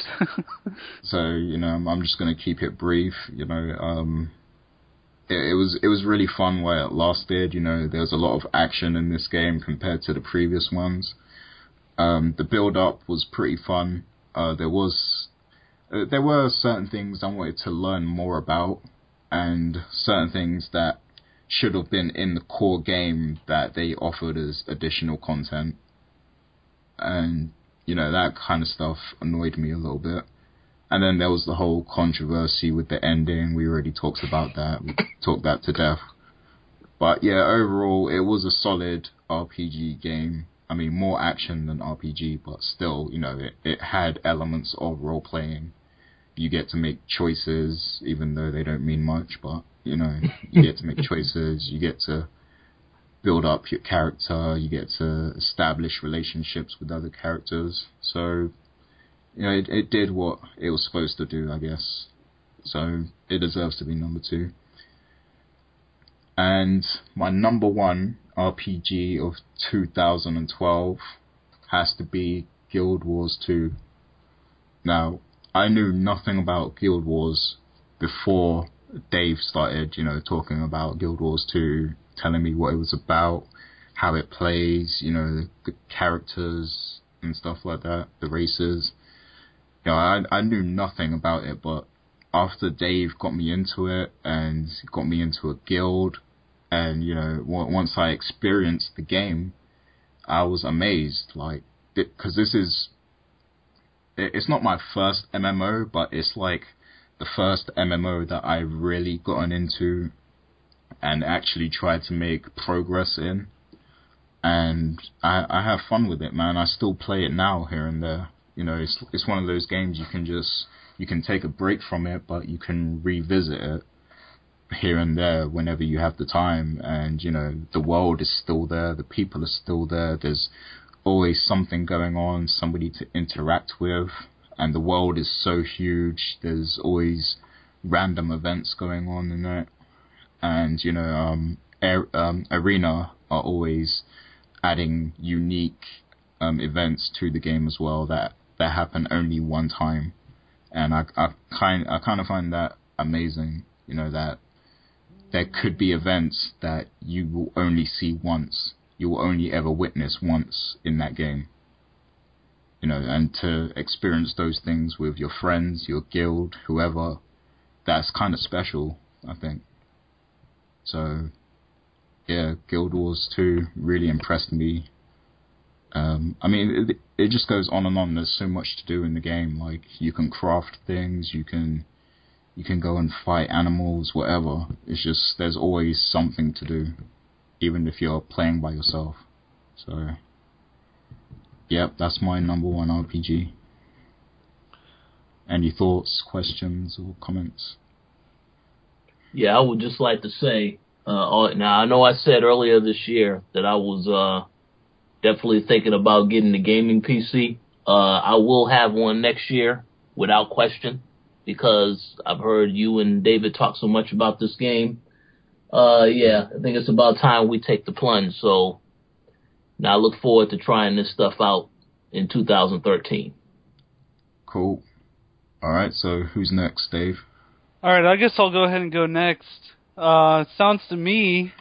so you know, I'm just going to keep it brief. You know, um, it, it, was it was really fun while it lasted. You know, there was a lot of action in this game compared to the previous ones. Um, the build up was pretty fun. Uh, there was uh, there were certain things I wanted to learn more about, and certain things that should have been in the core game that they offered as additional content. And you know that kind of stuff annoyed me a little bit. And then there was the whole controversy with the ending. We already talked about that. We talked that to death. But yeah, overall, it was a solid RPG game. I mean, more action than RPG, but still, you know, it, it had elements of role playing. You get to make choices, even though they don't mean much, but You know, you get to make choices. You get to build up your character. You get to establish relationships with other characters. So, you know, it, it did what it was supposed to do, I guess. So it deserves to be number two. And my number one RPG of 2012 has to be Guild Wars 2. Now, I knew nothing about Guild Wars before Dave started, you know, talking about Guild Wars 2, telling me what it was about, how it plays, you know, the, the characters and stuff like that, the races. You know, I I knew nothing about it, but after Dave got me into it and got me into a guild, and you know, once I experienced the game, I was amazed. Like, because this is, it's not my first MMO, but it's like the first MMO that I really gotten into and actually tried to make progress in. And I, I have fun with it, man. I still play it now here and there. You know, it's it's one of those games you can just you can take a break from it, but you can revisit it here and there whenever you have the time. And you know, the world is still there, the people are still there. There's always something going on, somebody to interact with and the world is so huge. There's always random events going on in it, and you know, um, um, arena are always adding unique um, events to the game as well that that happen only one time, and I I kind I kind of find that amazing. You know that there could be events that you will only see once, you will only ever witness once in that game you know, and to experience those things with your friends, your guild, whoever, that's kind of special, I think. So, yeah, Guild Wars 2 really impressed me. Um, I mean, it, it just goes on and on. There's so much to do in the game. Like, you can craft things, you can, you can go and fight animals, whatever. It's just, there's always something to do, even if you're playing by yourself. So, Yep, that's my number one RPG. Any thoughts, questions, or comments? Yeah, I would just like to say, uh, now I know I said earlier this year that I was uh, definitely thinking about getting the gaming PC. Uh, I will have one next year, without question, because I've heard you and David talk so much about this game. Uh, yeah, I think it's about time we take the plunge. So now I look forward to trying this stuff out in 2013. Cool. All right, so who's next, Dave? All right, I guess I'll go ahead and go next. Uh, sounds to me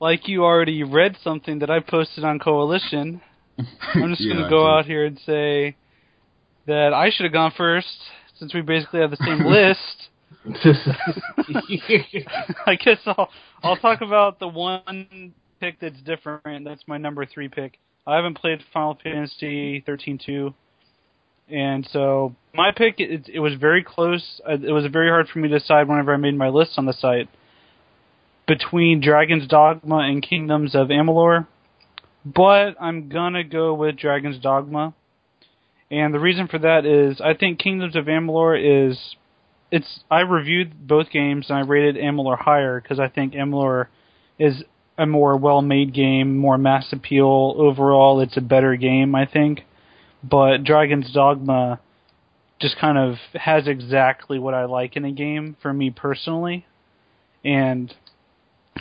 like you already read something that I posted on Coalition. I'm just yeah, going to go out here and say that I should have gone first since we basically have the same list. I guess I'll I'll talk about the one pick that's different. That's my number three pick. I haven't played Final Fantasy 13 2, and so my pick it, it was very close. Uh, it was very hard for me to decide whenever I made my list on the site between Dragon's Dogma and Kingdoms of Amalur, but I'm gonna go with Dragon's Dogma. And the reason for that is I think Kingdoms of Amalur is it's I reviewed both games and I rated Amalur higher because I think Amalur is a more well-made game, more mass appeal overall. It's a better game, I think. But Dragon's Dogma just kind of has exactly what I like in a game for me personally. And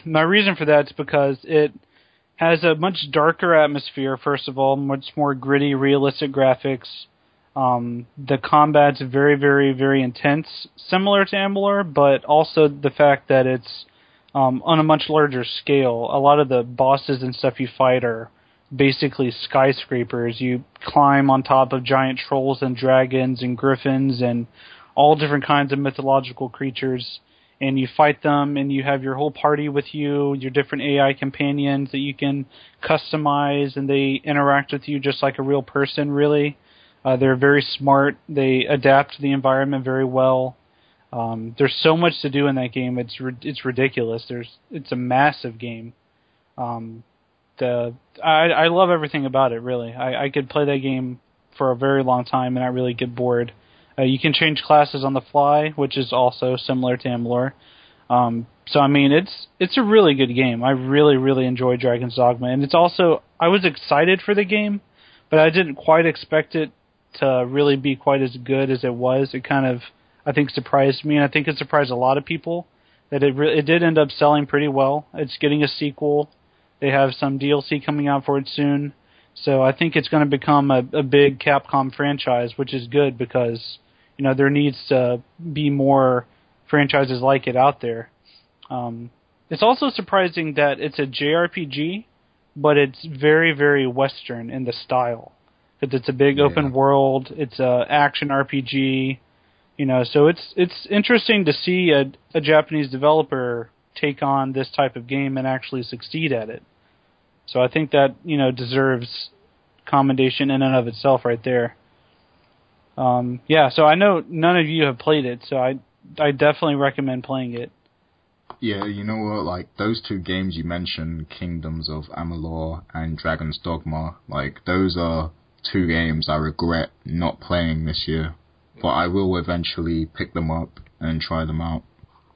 my reason for that is because it has a much darker atmosphere, first of all, much more gritty, realistic graphics. Um, the combat's very, very, very intense, similar to Amalur, but also the fact that it's um, on a much larger scale. A lot of the bosses and stuff you fight are basically skyscrapers. You climb on top of giant trolls and dragons and griffins and all different kinds of mythological creatures. And you fight them, and you have your whole party with you, your different AI companions that you can customize, and they interact with you just like a real person, really. Uh, they're very smart. They adapt to the environment very well. Um, there's so much to do in that game. It's it's ridiculous. There's it's a massive game. Um, the I I love everything about it. Really, I I could play that game for a very long time and not really get bored. Uh, you can change classes on the fly, which is also similar to Amalur. Um, so I mean, it's it's a really good game. I really really enjoy Dragon's Dogma, and it's also I was excited for the game, but I didn't quite expect it to really be quite as good as it was. It kind of I think surprised me, and I think it surprised a lot of people that it re- it did end up selling pretty well. It's getting a sequel. They have some DLC coming out for it soon. So I think it's going to become a, a big Capcom franchise, which is good because you know there needs to be more franchises like it out there. Um, it's also surprising that it's a JRPG, but it's very very Western in the style. That it's a big Yeah. open world. It's a action RPG. You know, so it's it's interesting to see a, a Japanese developer take on this type of game and actually succeed at it. So I think that you know deserves commendation in and of itself right there. Um, yeah, so I know none of you have played it, so I I definitely recommend playing it. Yeah, you know what? Like those two games you mentioned, Kingdoms of Amalur and Dragon's Dogma. Like those are two games I regret not playing this year, but I will eventually pick them up and try them out.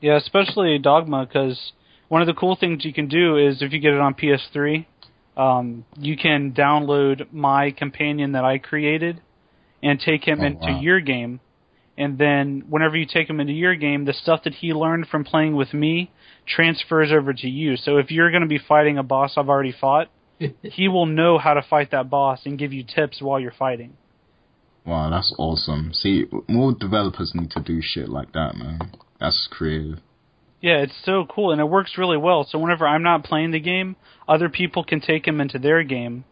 Yeah, especially Dogma, because one of the cool things you can do is if you get it on PS3, um, you can download my companion that I created and take him Oh, into wow. your game. And then whenever you take him into your game, the stuff that he learned from playing with me transfers over to you. So if you're going to be fighting a boss I've already fought, he will know how to fight that boss and give you tips while you're fighting. Wow, that's awesome. See, more developers need to do shit like that, man. That's creative. Yeah, it's so cool and it works really well. So whenever I'm not playing the game, other people can take him into their game,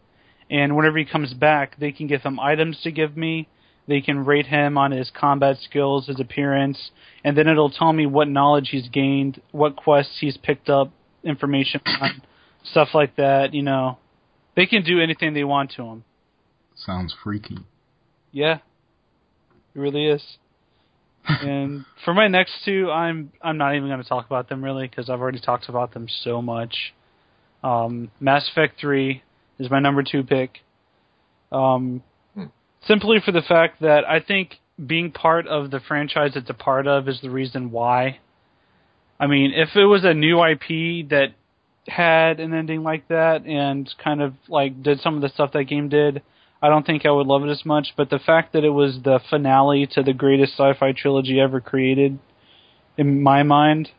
and whenever he comes back, they can give him items to give me. They can rate him on his combat skills, his appearance, and then it'll tell me what knowledge he's gained, what quests he's picked up information on, stuff like that. You know, they can do anything they want to him. Sounds freaky. Yeah, it really is. and for my next two, I'm I'm not even going to talk about them really because I've already talked about them so much. Um, Mass Effect Three is my number two pick. Um, simply for the fact that I think being part of the franchise it's a part of is the reason why. I mean, if it was a new IP that had an ending like that and kind of like did some of the stuff that game did, I don't think I would love it as much, but the fact that it was the finale to the greatest sci-fi trilogy ever created, in my mind,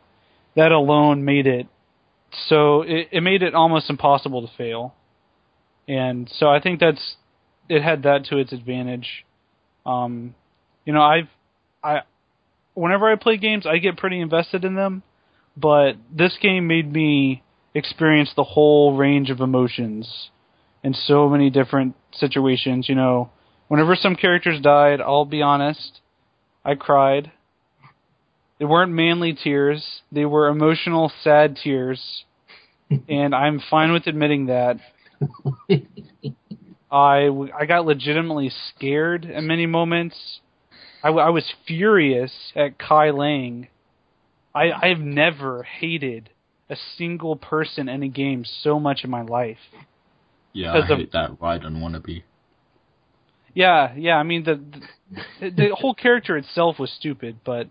that alone made it so it, it made it almost impossible to fail. And so I think that's it had that to its advantage. Um, you know, I've I whenever I play games, I get pretty invested in them, but this game made me experience the whole range of emotions in so many different situations. You know, whenever some characters died, I'll be honest, I cried. They weren't manly tears; they were emotional, sad tears, and I'm fine with admitting that. I, I got legitimately scared at many moments. I was furious at Kai Leng. I I've never hated a single person in a game so much in my life. Yeah, I Because of- hate that ride on Wannabe. Yeah, yeah. I mean the, the the whole character itself was stupid, but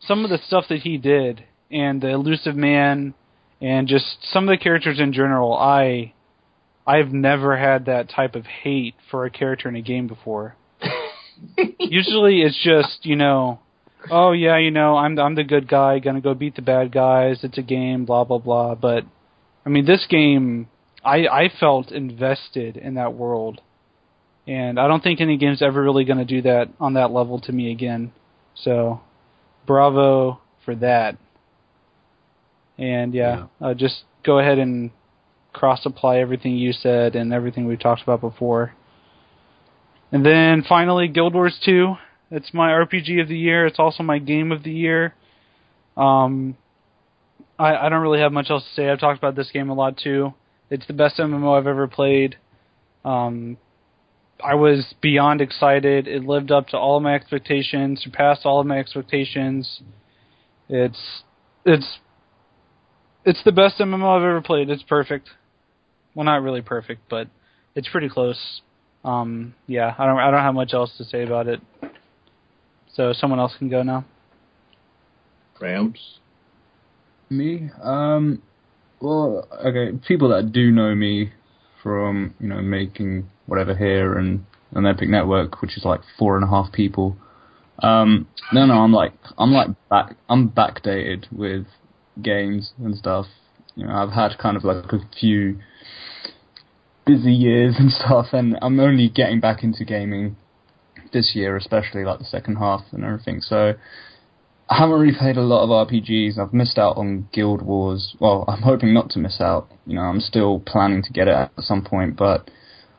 some of the stuff that he did and the Illusive Man and just some of the characters in general, I I've never had that type of hate for a character in a game before. Usually it's just, you know, oh yeah, you know, I'm I'm the good guy, gonna go beat the bad guys, it's a game, blah blah blah. But I mean this game I I felt invested in that world. And I don't think any game's ever really gonna do that on that level to me again. So bravo for that. And yeah, Uh, just go ahead and cross apply everything you said and everything we've talked about before. And then finally, Guild Wars 2. It's my RPG of the year. It's also my game of the year. Um, I, I don't really have much else to say. I've talked about this game a lot too. It's the best MMO I've ever played. Um, I was beyond excited. It lived up to all of my expectations, surpassed all of my expectations. It's it's it's the best MMO I've ever played. It's perfect. Well, not really perfect, but it's pretty close. Um, yeah, I don't I don't have much else to say about it. So someone else can go now. Rams. Me? Um, well, okay, people that do know me from, you know, making whatever here and an Epic Network, which is like four and a half people. Um, no, no, I'm like, I'm like back, I'm backdated with games and stuff. You know, I've had kind of like a few busy years and stuff, and I'm only getting back into gaming this year, especially like the second half and everything. So I haven't really played a lot of RPGs. I've missed out on Guild Wars. Well, I'm hoping not to miss out. You know, I'm still planning to get it at some point, but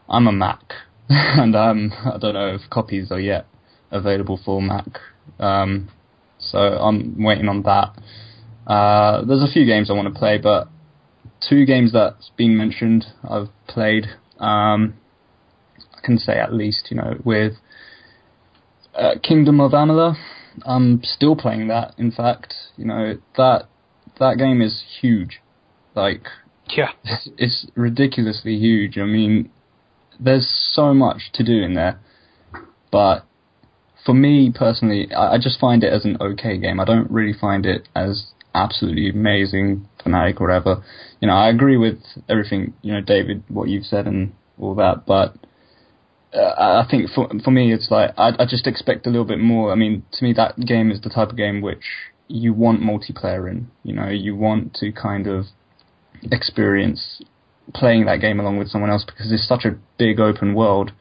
I'm a Mac, and um, I don't know if copies are yet available for Mac. Um, so I'm waiting on that. Uh, there's a few games I want to play, but two games that's been mentioned I've played. Um, I can say at least, you know, with uh, Kingdom of Amalur. I'm still playing that. In fact, you know that that game is huge. Like, yeah, it's, it's ridiculously huge. I mean, there's so much to do in there, but for me personally, I, I just find it as an okay game. I don't really find it as absolutely amazing, fanatic or whatever. You know, I agree with everything you know, David, what you've said and all that, but uh, I think for for me, it's like I, I just expect a little bit more. I mean, to me, that game is the type of game which you want multiplayer in. You know, you want to kind of experience playing that game along with someone else because it's such a big open world,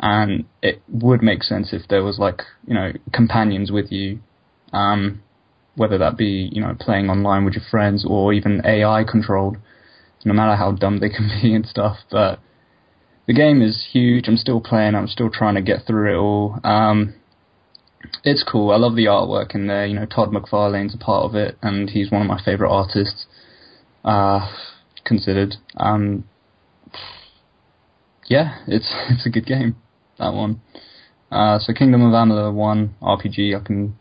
and it would make sense if there was like you know companions with you, um, whether that be you know playing online with your friends or even AI controlled, no matter how dumb they can be and stuff, but the game is huge. I'm still playing. I'm still trying to get through it all. Um, it's cool. I love the artwork in there. You know, Todd McFarlane's a part of it, and he's one of my favorite artists. Uh, considered. Um, yeah, it's it's a good game. That one. Uh, so Kingdom of Amalur one RPG I can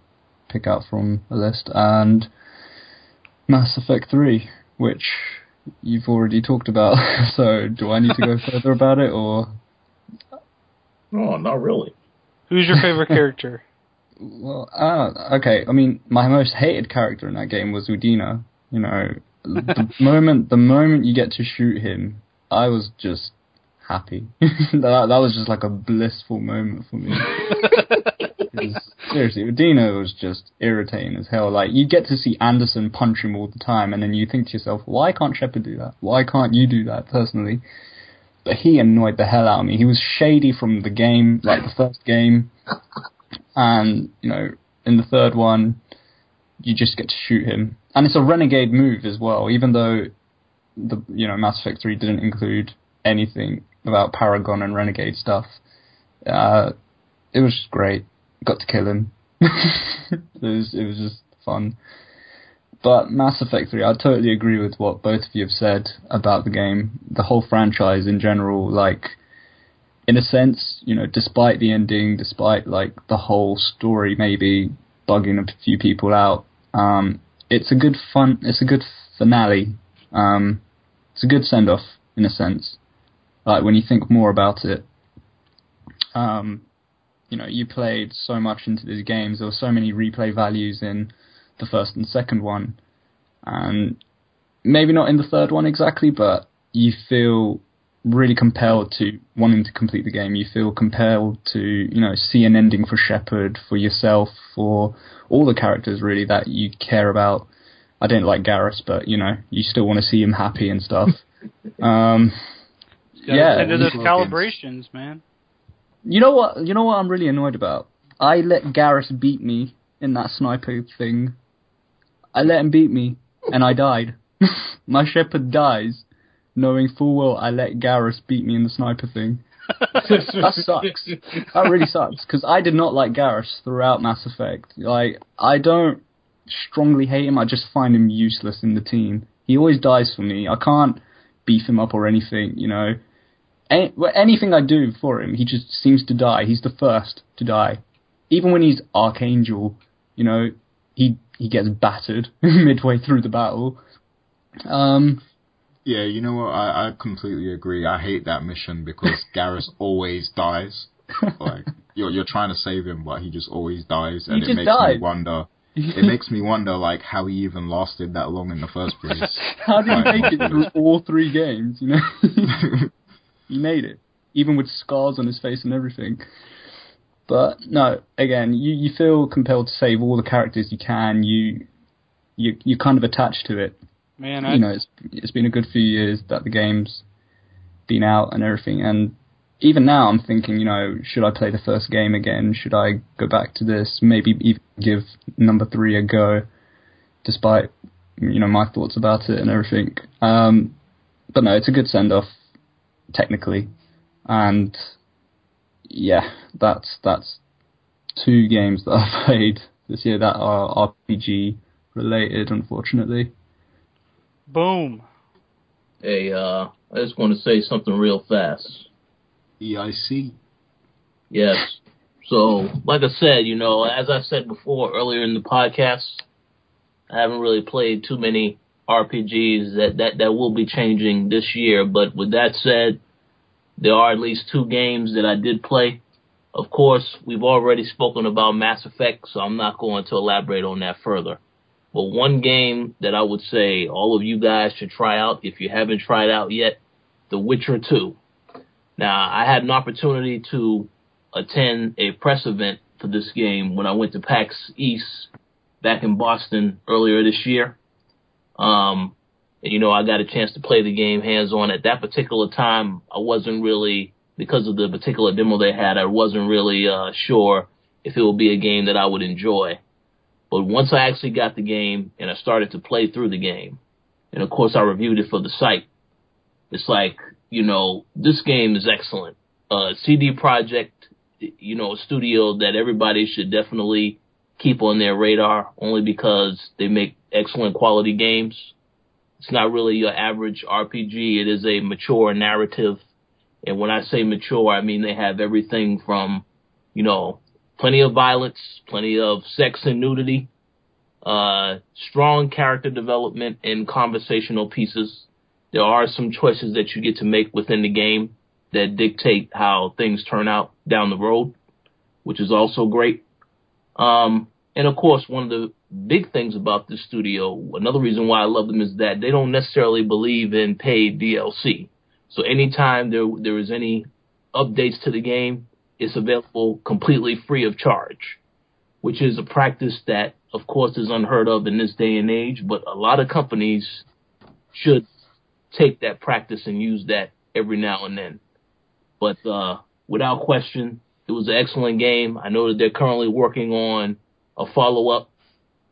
pick out from a list, and Mass Effect three, which you've already talked about. so do I need to go further about it, or? Oh, not really. Who's your favorite character? Well, uh, okay. I mean, my most hated character in that game was Udina. You know, the moment the moment you get to shoot him, I was just happy. that that was just like a blissful moment for me. Seriously, Udina was just irritating as hell. Like you get to see Anderson punch him all the time, and then you think to yourself, why can't Shepard do that? Why can't you do that personally? But he annoyed the hell out of me. He was shady from the game, like the first game, and you know, in the third one, you just get to shoot him, and it's a renegade move as well. Even though the you know Mass Effect Three didn't include anything about Paragon and Renegade stuff. Uh, it was just great. Got to kill him. it was it was just fun. But Mass Effect 3, I totally agree with what both of you have said about the game. The whole franchise in general, like, in a sense, you know, despite the ending, despite, like, the whole story maybe bugging a few people out, um, it's a good fun, it's a good finale. Um, it's a good send off, in a sense. Like, when you think more about it, um, you know, you played so much into these games. There were so many replay values in the first and second one, and maybe not in the third one exactly, but you feel really compelled to wanting to complete the game. You feel compelled to, you know, see an ending for Shepard, for yourself, for all the characters really that you care about. I didn't like Garrus, but you know, you still want to see him happy and stuff. um, yeah, into those calibrations, man. You know what? You know what I'm really annoyed about. I let Garrus beat me in that sniper thing. I let him beat me, and I died. My Shepard dies, knowing full well I let Garrus beat me in the sniper thing. that sucks. That really sucks because I did not like Garrus throughout Mass Effect. Like I don't strongly hate him. I just find him useless in the team. He always dies for me. I can't beef him up or anything. You know, any, anything I do for him, he just seems to die. He's the first to die. Even when he's Archangel, you know, he he gets battered midway through the battle. Um, yeah, you know what? I, I completely agree. I hate that mission because Garrus always dies. Like you're you're trying to save him, but he just always dies, and he it makes died. me wonder. it makes me wonder like how he even lasted that long in the first place. How did he make it through all three games? You know, he made it, even with scars on his face and everything. But no, again, you, you feel compelled to save all the characters you can. You you you're kind of attached to it. Man, I, You know, it's it's been a good few years that the game's been out and everything, and even now I'm thinking, you know, should I play the first game again? Should I go back to this? Maybe even give number three a go, despite you know my thoughts about it and everything. Um, but no, it's a good send off technically, and yeah, that's that's two games that I've played this year that are RPG related, unfortunately. boom. Hey, uh, I just want to say something real fast. EIC. Yes. So, like I said, you know, as I said before earlier in the podcast, I haven't really played too many RPGs that, that, that will be changing this year. But with that said, there are at least two games that I did play. Of course, we've already spoken about Mass Effect, so I'm not going to elaborate on that further. But one game that I would say all of you guys should try out if you haven't tried out yet, The Witcher 2. Now, I had an opportunity to attend a press event for this game when I went to PAX East back in Boston earlier this year. Um, and, you know, I got a chance to play the game hands on. At that particular time, I wasn't really, because of the particular demo they had, I wasn't really uh, sure if it would be a game that I would enjoy. But once I actually got the game and I started to play through the game, and of course I reviewed it for the site, it's like, you know, this game is excellent. Uh, CD Projekt, you know, a studio that everybody should definitely keep on their radar only because they make excellent quality games. It's not really your average RPG. It is a mature narrative. And when I say mature, I mean they have everything from, you know, plenty of violence, plenty of sex and nudity, uh, strong character development and conversational pieces. There are some choices that you get to make within the game that dictate how things turn out down the road, which is also great. Um, and of course, one of the big things about this studio, another reason why I love them is that they don't necessarily believe in paid DLC. So anytime there there is any updates to the game, it's available completely free of charge, which is a practice that, of course, is unheard of in this day and age. But a lot of companies should take that practice and use that every now and then. But uh, without question, it was an excellent game. I know that they're currently working on a follow up.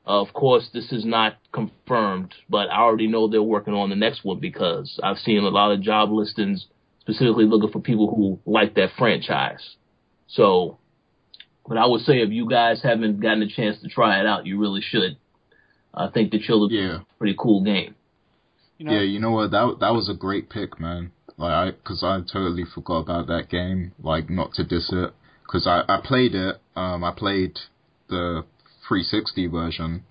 Of course, this is not confirmed, but I already know they're working on the next one because I've seen a lot of job listings specifically looking for people who like that franchise. So, but I would say if you guys haven't gotten a chance to try it out, you really should. I think that you'll Yeah. pretty cool game. You know, Yeah, you know what? That that was a great pick, man. Like, I because I totally forgot about that game. Like, not to diss it, because I I played it. Um, I played the 360 version.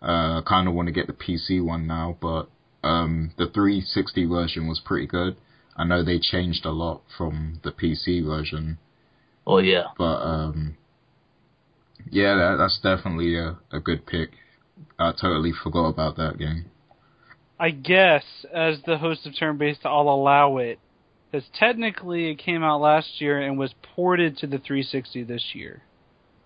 Uh, kind of want to get the PC one now, but um, the 360 version was pretty good. I know they changed a lot from the PC version, Oh yeah. but um, yeah, that, that's definitely a, a good pick. I totally forgot about that game. I guess as the host of Turn Based, I'll allow it. Because technically it came out last year and was ported to the 360 this year.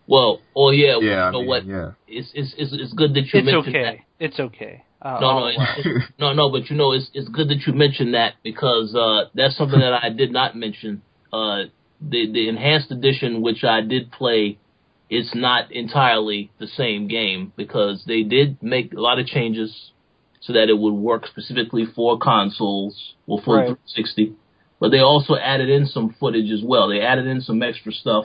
Well, oh yeah. Yeah, I you know mean, what? yeah. It's, it's it's it's good that you It's mentioned that. okay. It's okay. Uh, No, no, it's, no, no. But you know, it's it's good that you mentioned that because uh, that's something that I did not mention. Uh, the the enhanced edition, which I did play, it's not entirely the same game because they did make a lot of changes so that it would work specifically for consoles or for Right. 360. But they also added in some footage as well. They added in some extra stuff.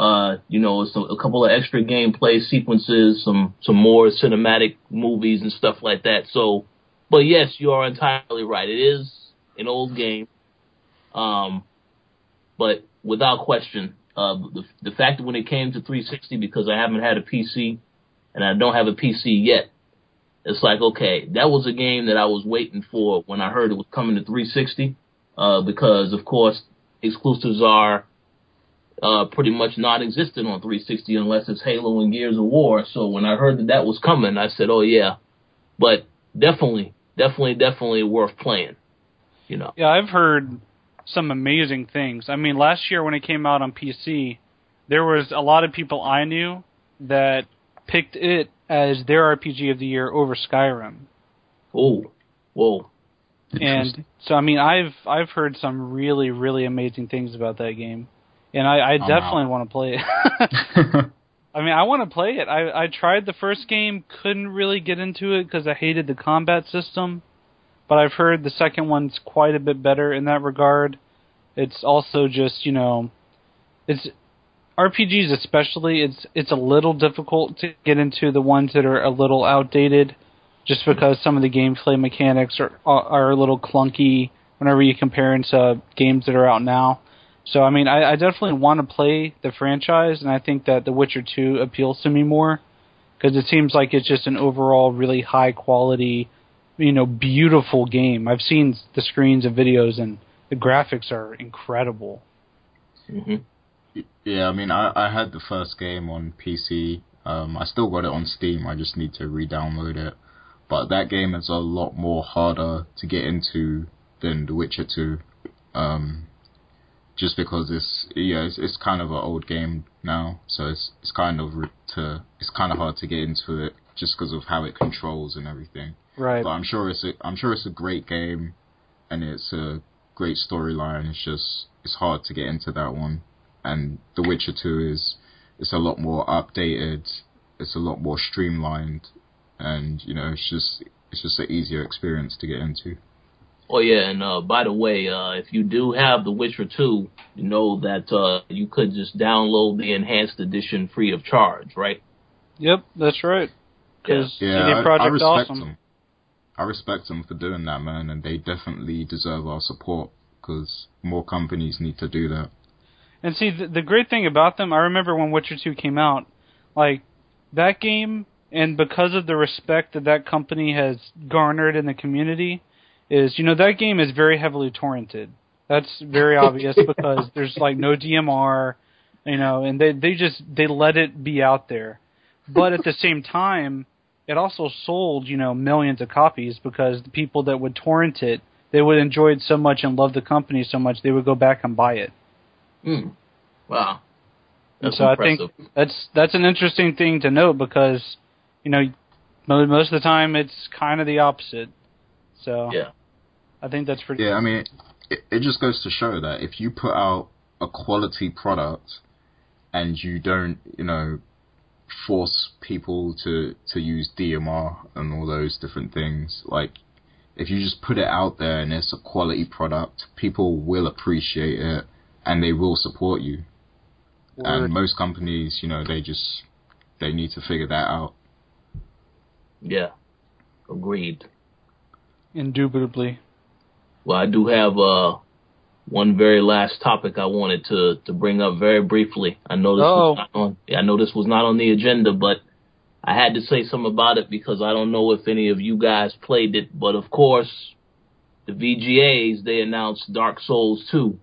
Uh, you know, some, a couple of extra gameplay sequences, some some more cinematic movies and stuff like that. So, but yes, you are entirely right. It is an old game, um, but without question, uh, the the fact that when it came to 360, because I haven't had a PC and I don't have a PC yet, it's like okay, that was a game that I was waiting for when I heard it was coming to 360, uh, because of course exclusives are uh, pretty much non-existent on 360 unless it's Halo and Gears of War. So when I heard that that was coming, I said, "Oh yeah," but definitely, definitely, definitely worth playing. You know. Yeah, I've heard some amazing things. I mean, last year when it came out on PC, there was a lot of people I knew that picked it as their RPG of the year over Skyrim. Oh, whoa. And so, I mean, I've I've heard some really really amazing things about that game, and I, I definitely want to play it. I mean, I want to play it. I I tried the first game, couldn't really get into it because I hated the combat system, but I've heard the second one's quite a bit better in that regard. It's also just you know, it's RPGs especially. It's it's a little difficult to get into the ones that are a little outdated just because some of the gameplay mechanics are are a little clunky whenever you compare into games that are out now. So I mean, I, I definitely want to play the franchise, and I think that The Witcher Two appeals to me more because it seems like it's just an overall really high quality, you know, beautiful game. I've seen the screens and videos, and the graphics are incredible. Mm-hmm. Yeah, I mean, I I had the first game on PC. Um, I still got it on Steam. I just need to re-download it but that game is a lot more harder to get into than The Witcher 2. Um, just because it's yeah, it's, it's kind of an old game now, so it's it's kind of to it's kind of hard to get into it just because of how it controls and everything. Right. But I'm sure it's a I'm sure it's a great game, and it's a great storyline. It's just it's hard to get into that one, and The Witcher 2 is it's a lot more updated. It's a lot more streamlined and you know it's just it's just an easier experience to get into. Oh yeah, and uh, by the way, uh, if you do have The Witcher 2, you know that uh, you could just download the enhanced edition free of charge, right? Yep, that's right. Because yeah, CD Projekt I, I respect awesome. them. I respect them for doing that, man, and they definitely deserve our support because more companies need to do that. And see, the, the great thing about them, I remember when Witcher 2 came out, like that game and because of the respect that that company has garnered in the community, is you know that game is very heavily torrented. That's very obvious because there's like no DMR, you know, and they they just they let it be out there. But at the same time, it also sold you know millions of copies because the people that would torrent it, they would enjoy it so much and love the company so much they would go back and buy it. Hmm. Wow. That's so impressive. I think that's that's an interesting thing to note because you know, most of the time it's kind of the opposite. So yeah, I think that's pretty. Yeah, I mean, it, it just goes to show that if you put out a quality product and you don't, you know, force people to to use DMR and all those different things, like if you just put it out there and it's a quality product, people will appreciate it and they will support you. Word. And most companies, you know, they just they need to figure that out. Yeah. Agreed. Indubitably. Well, I do have uh one very last topic I wanted to to bring up very briefly. I know this Uh-oh. was not on I know this was not on the agenda, but I had to say something about it because I don't know if any of you guys played it, but of course the VGAs they announced Dark Souls 2.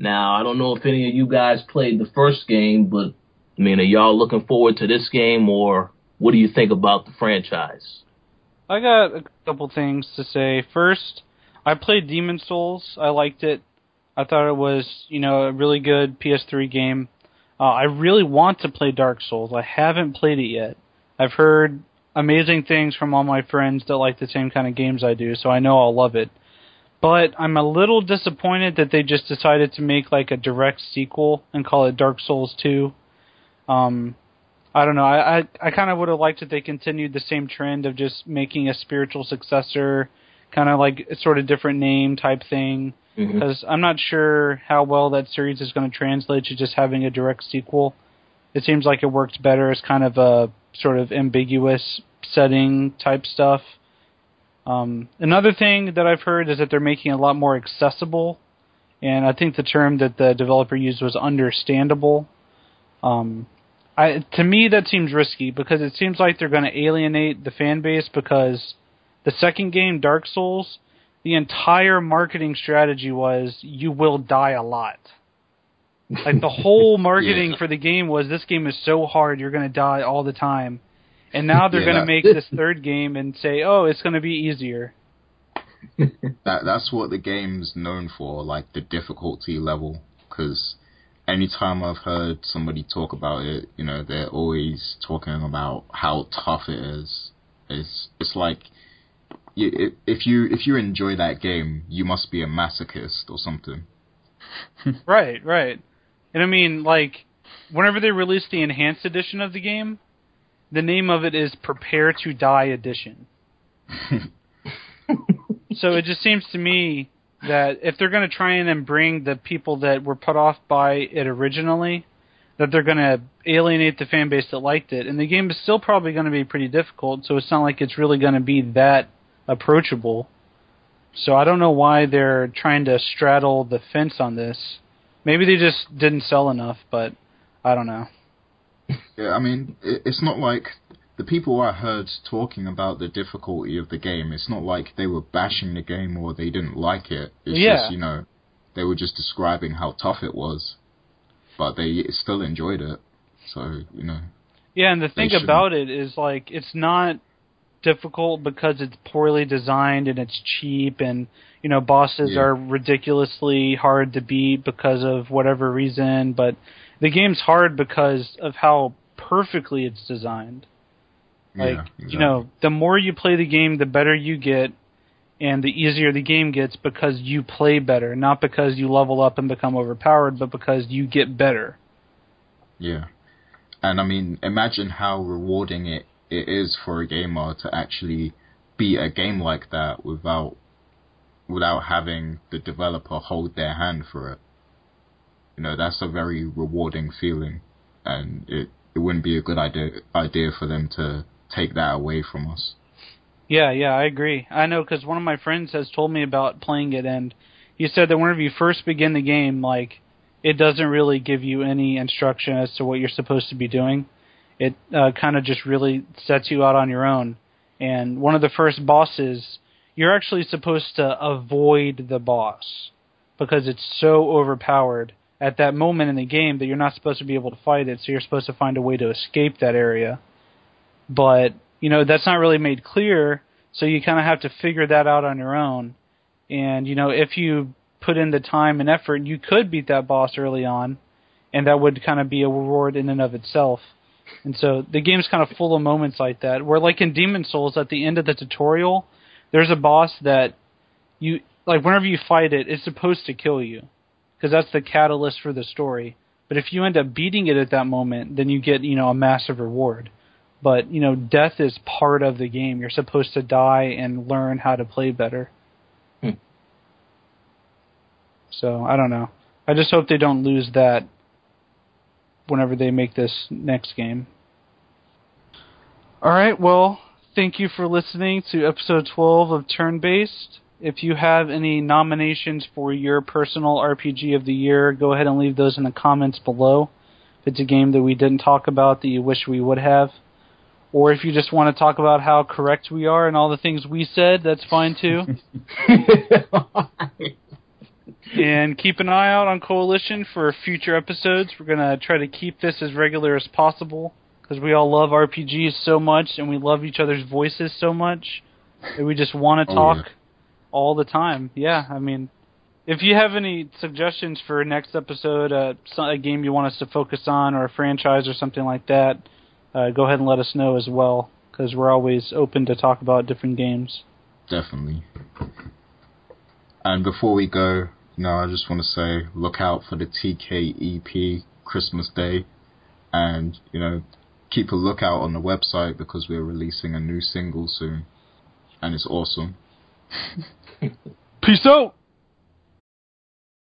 Now, I don't know if any of you guys played the first game, but I mean, are y'all looking forward to this game or what do you think about the franchise? I got a couple things to say. First, I played Demon's Souls. I liked it. I thought it was, you know, a really good PS3 game. Uh, I really want to play Dark Souls. I haven't played it yet. I've heard amazing things from all my friends that like the same kind of games I do, so I know I'll love it. But I'm a little disappointed that they just decided to make like a direct sequel and call it Dark Souls 2. Um, I don't know. I I, I kind of would have liked if they continued the same trend of just making a spiritual successor, kind of like a sort of different name type thing. Because I'm not sure how well that series is going to translate to just having a direct sequel. It seems like it works better as kind of a sort of ambiguous setting type stuff. Um, another thing that I've heard is that they're making it a lot more accessible, and I think the term that the developer used was understandable. Um, I, to me, that seems risky because it seems like they're going to alienate the fan base because the second game, Dark Souls, the entire marketing strategy was you will die a lot. Like the whole marketing Yeah. for the game was this game is so hard you're going to die all the time. And now they're Yeah, going to make this third game and say, "Oh, it's going to be easier." That that's what the game's known for, like the difficulty level. Because anytime I've heard somebody talk about it, you know, they're always talking about how tough it is. It's it's like you, if you if you enjoy that game, you must be a masochist or something. Right, right. And I mean, like, whenever they release the enhanced edition of the game, the name of it is Prepare to Die Edition. so it just seems to me that if they're going to try and bring the people that were put off by it originally, that they're going to alienate the fan base that liked it. And the game is still probably going to be pretty difficult, so it's not like it's really going to be that approachable. So I don't know why they're trying to straddle the fence on this. Maybe they just didn't sell enough, but I don't know. Yeah, I mean, it's not like the people I heard talking about the difficulty of the game. It's not like they were bashing the game or they didn't like it. It's Yeah. just you know, they were just describing how tough it was, but they still enjoyed it. So you know, Yeah, and the thing about it is like it's not difficult because it's poorly designed and it's cheap and you know bosses Yeah. are ridiculously hard to beat because of whatever reason, but the game's hard because of how perfectly it's designed. Like, yeah, exactly. you know, the more you play the game, the better you get, and the easier the game gets because you play better, not because you level up and become overpowered, but because you get better. Yeah. And I mean, imagine how rewarding it, it is for a gamer to actually beat a game like that without without having the developer hold their hand for it. You know, that's a very rewarding feeling and it, it wouldn't be a good idea idea for them to take that away from us. Yeah, yeah, I agree. I know because one of my friends has told me about playing it, and he said that whenever you first begin the game, like it doesn't really give you any instruction as to what you're supposed to be doing. It uh, kind of just really sets you out on your own. And one of the first bosses, you're actually supposed to avoid the boss because it's so overpowered at that moment in the game that you're not supposed to be able to fight it. So you're supposed to find a way to escape that area. But you know that's not really made clear, so you kind of have to figure that out on your own. And you know if you put in the time and effort, you could beat that boss early on, and that would kind of be a reward in and of itself. And so the game's kind of full of moments like that. Where like in Demon's Souls, at the end of the tutorial, there's a boss that you like whenever you fight it, it's supposed to kill you because that's the catalyst for the story. But if you end up beating it at that moment, then you get you know a massive reward. But you know, death is part of the game. You're supposed to die and learn how to play better. Hmm. So I don't know. I just hope they don't lose that whenever they make this next game. All right. Well, thank you for listening to episode 12 of Turn Based. If you have any nominations for your personal RPG of the year, go ahead and leave those in the comments below. If it's a game that we didn't talk about that you wish we would have, or if you just want to talk about how correct we are and all the things we said, that's fine too. and keep an eye out on Coalition for future episodes. We're going to try to keep this as regular as possible because we all love RPGs so much and we love each other's voices so much that we just want to Oh, talk yeah. all the time. Yeah, I mean, if you have any suggestions for next episode, uh, a game you want us to focus on or a franchise or something like that, uh, go ahead and let us know as well because we're always open to talk about different games. Definitely. And before we go, know, I just want to say, look out for the TKEP Christmas Day, and you know, keep a lookout on the website because we're releasing a new single soon, and it's awesome. Peace out!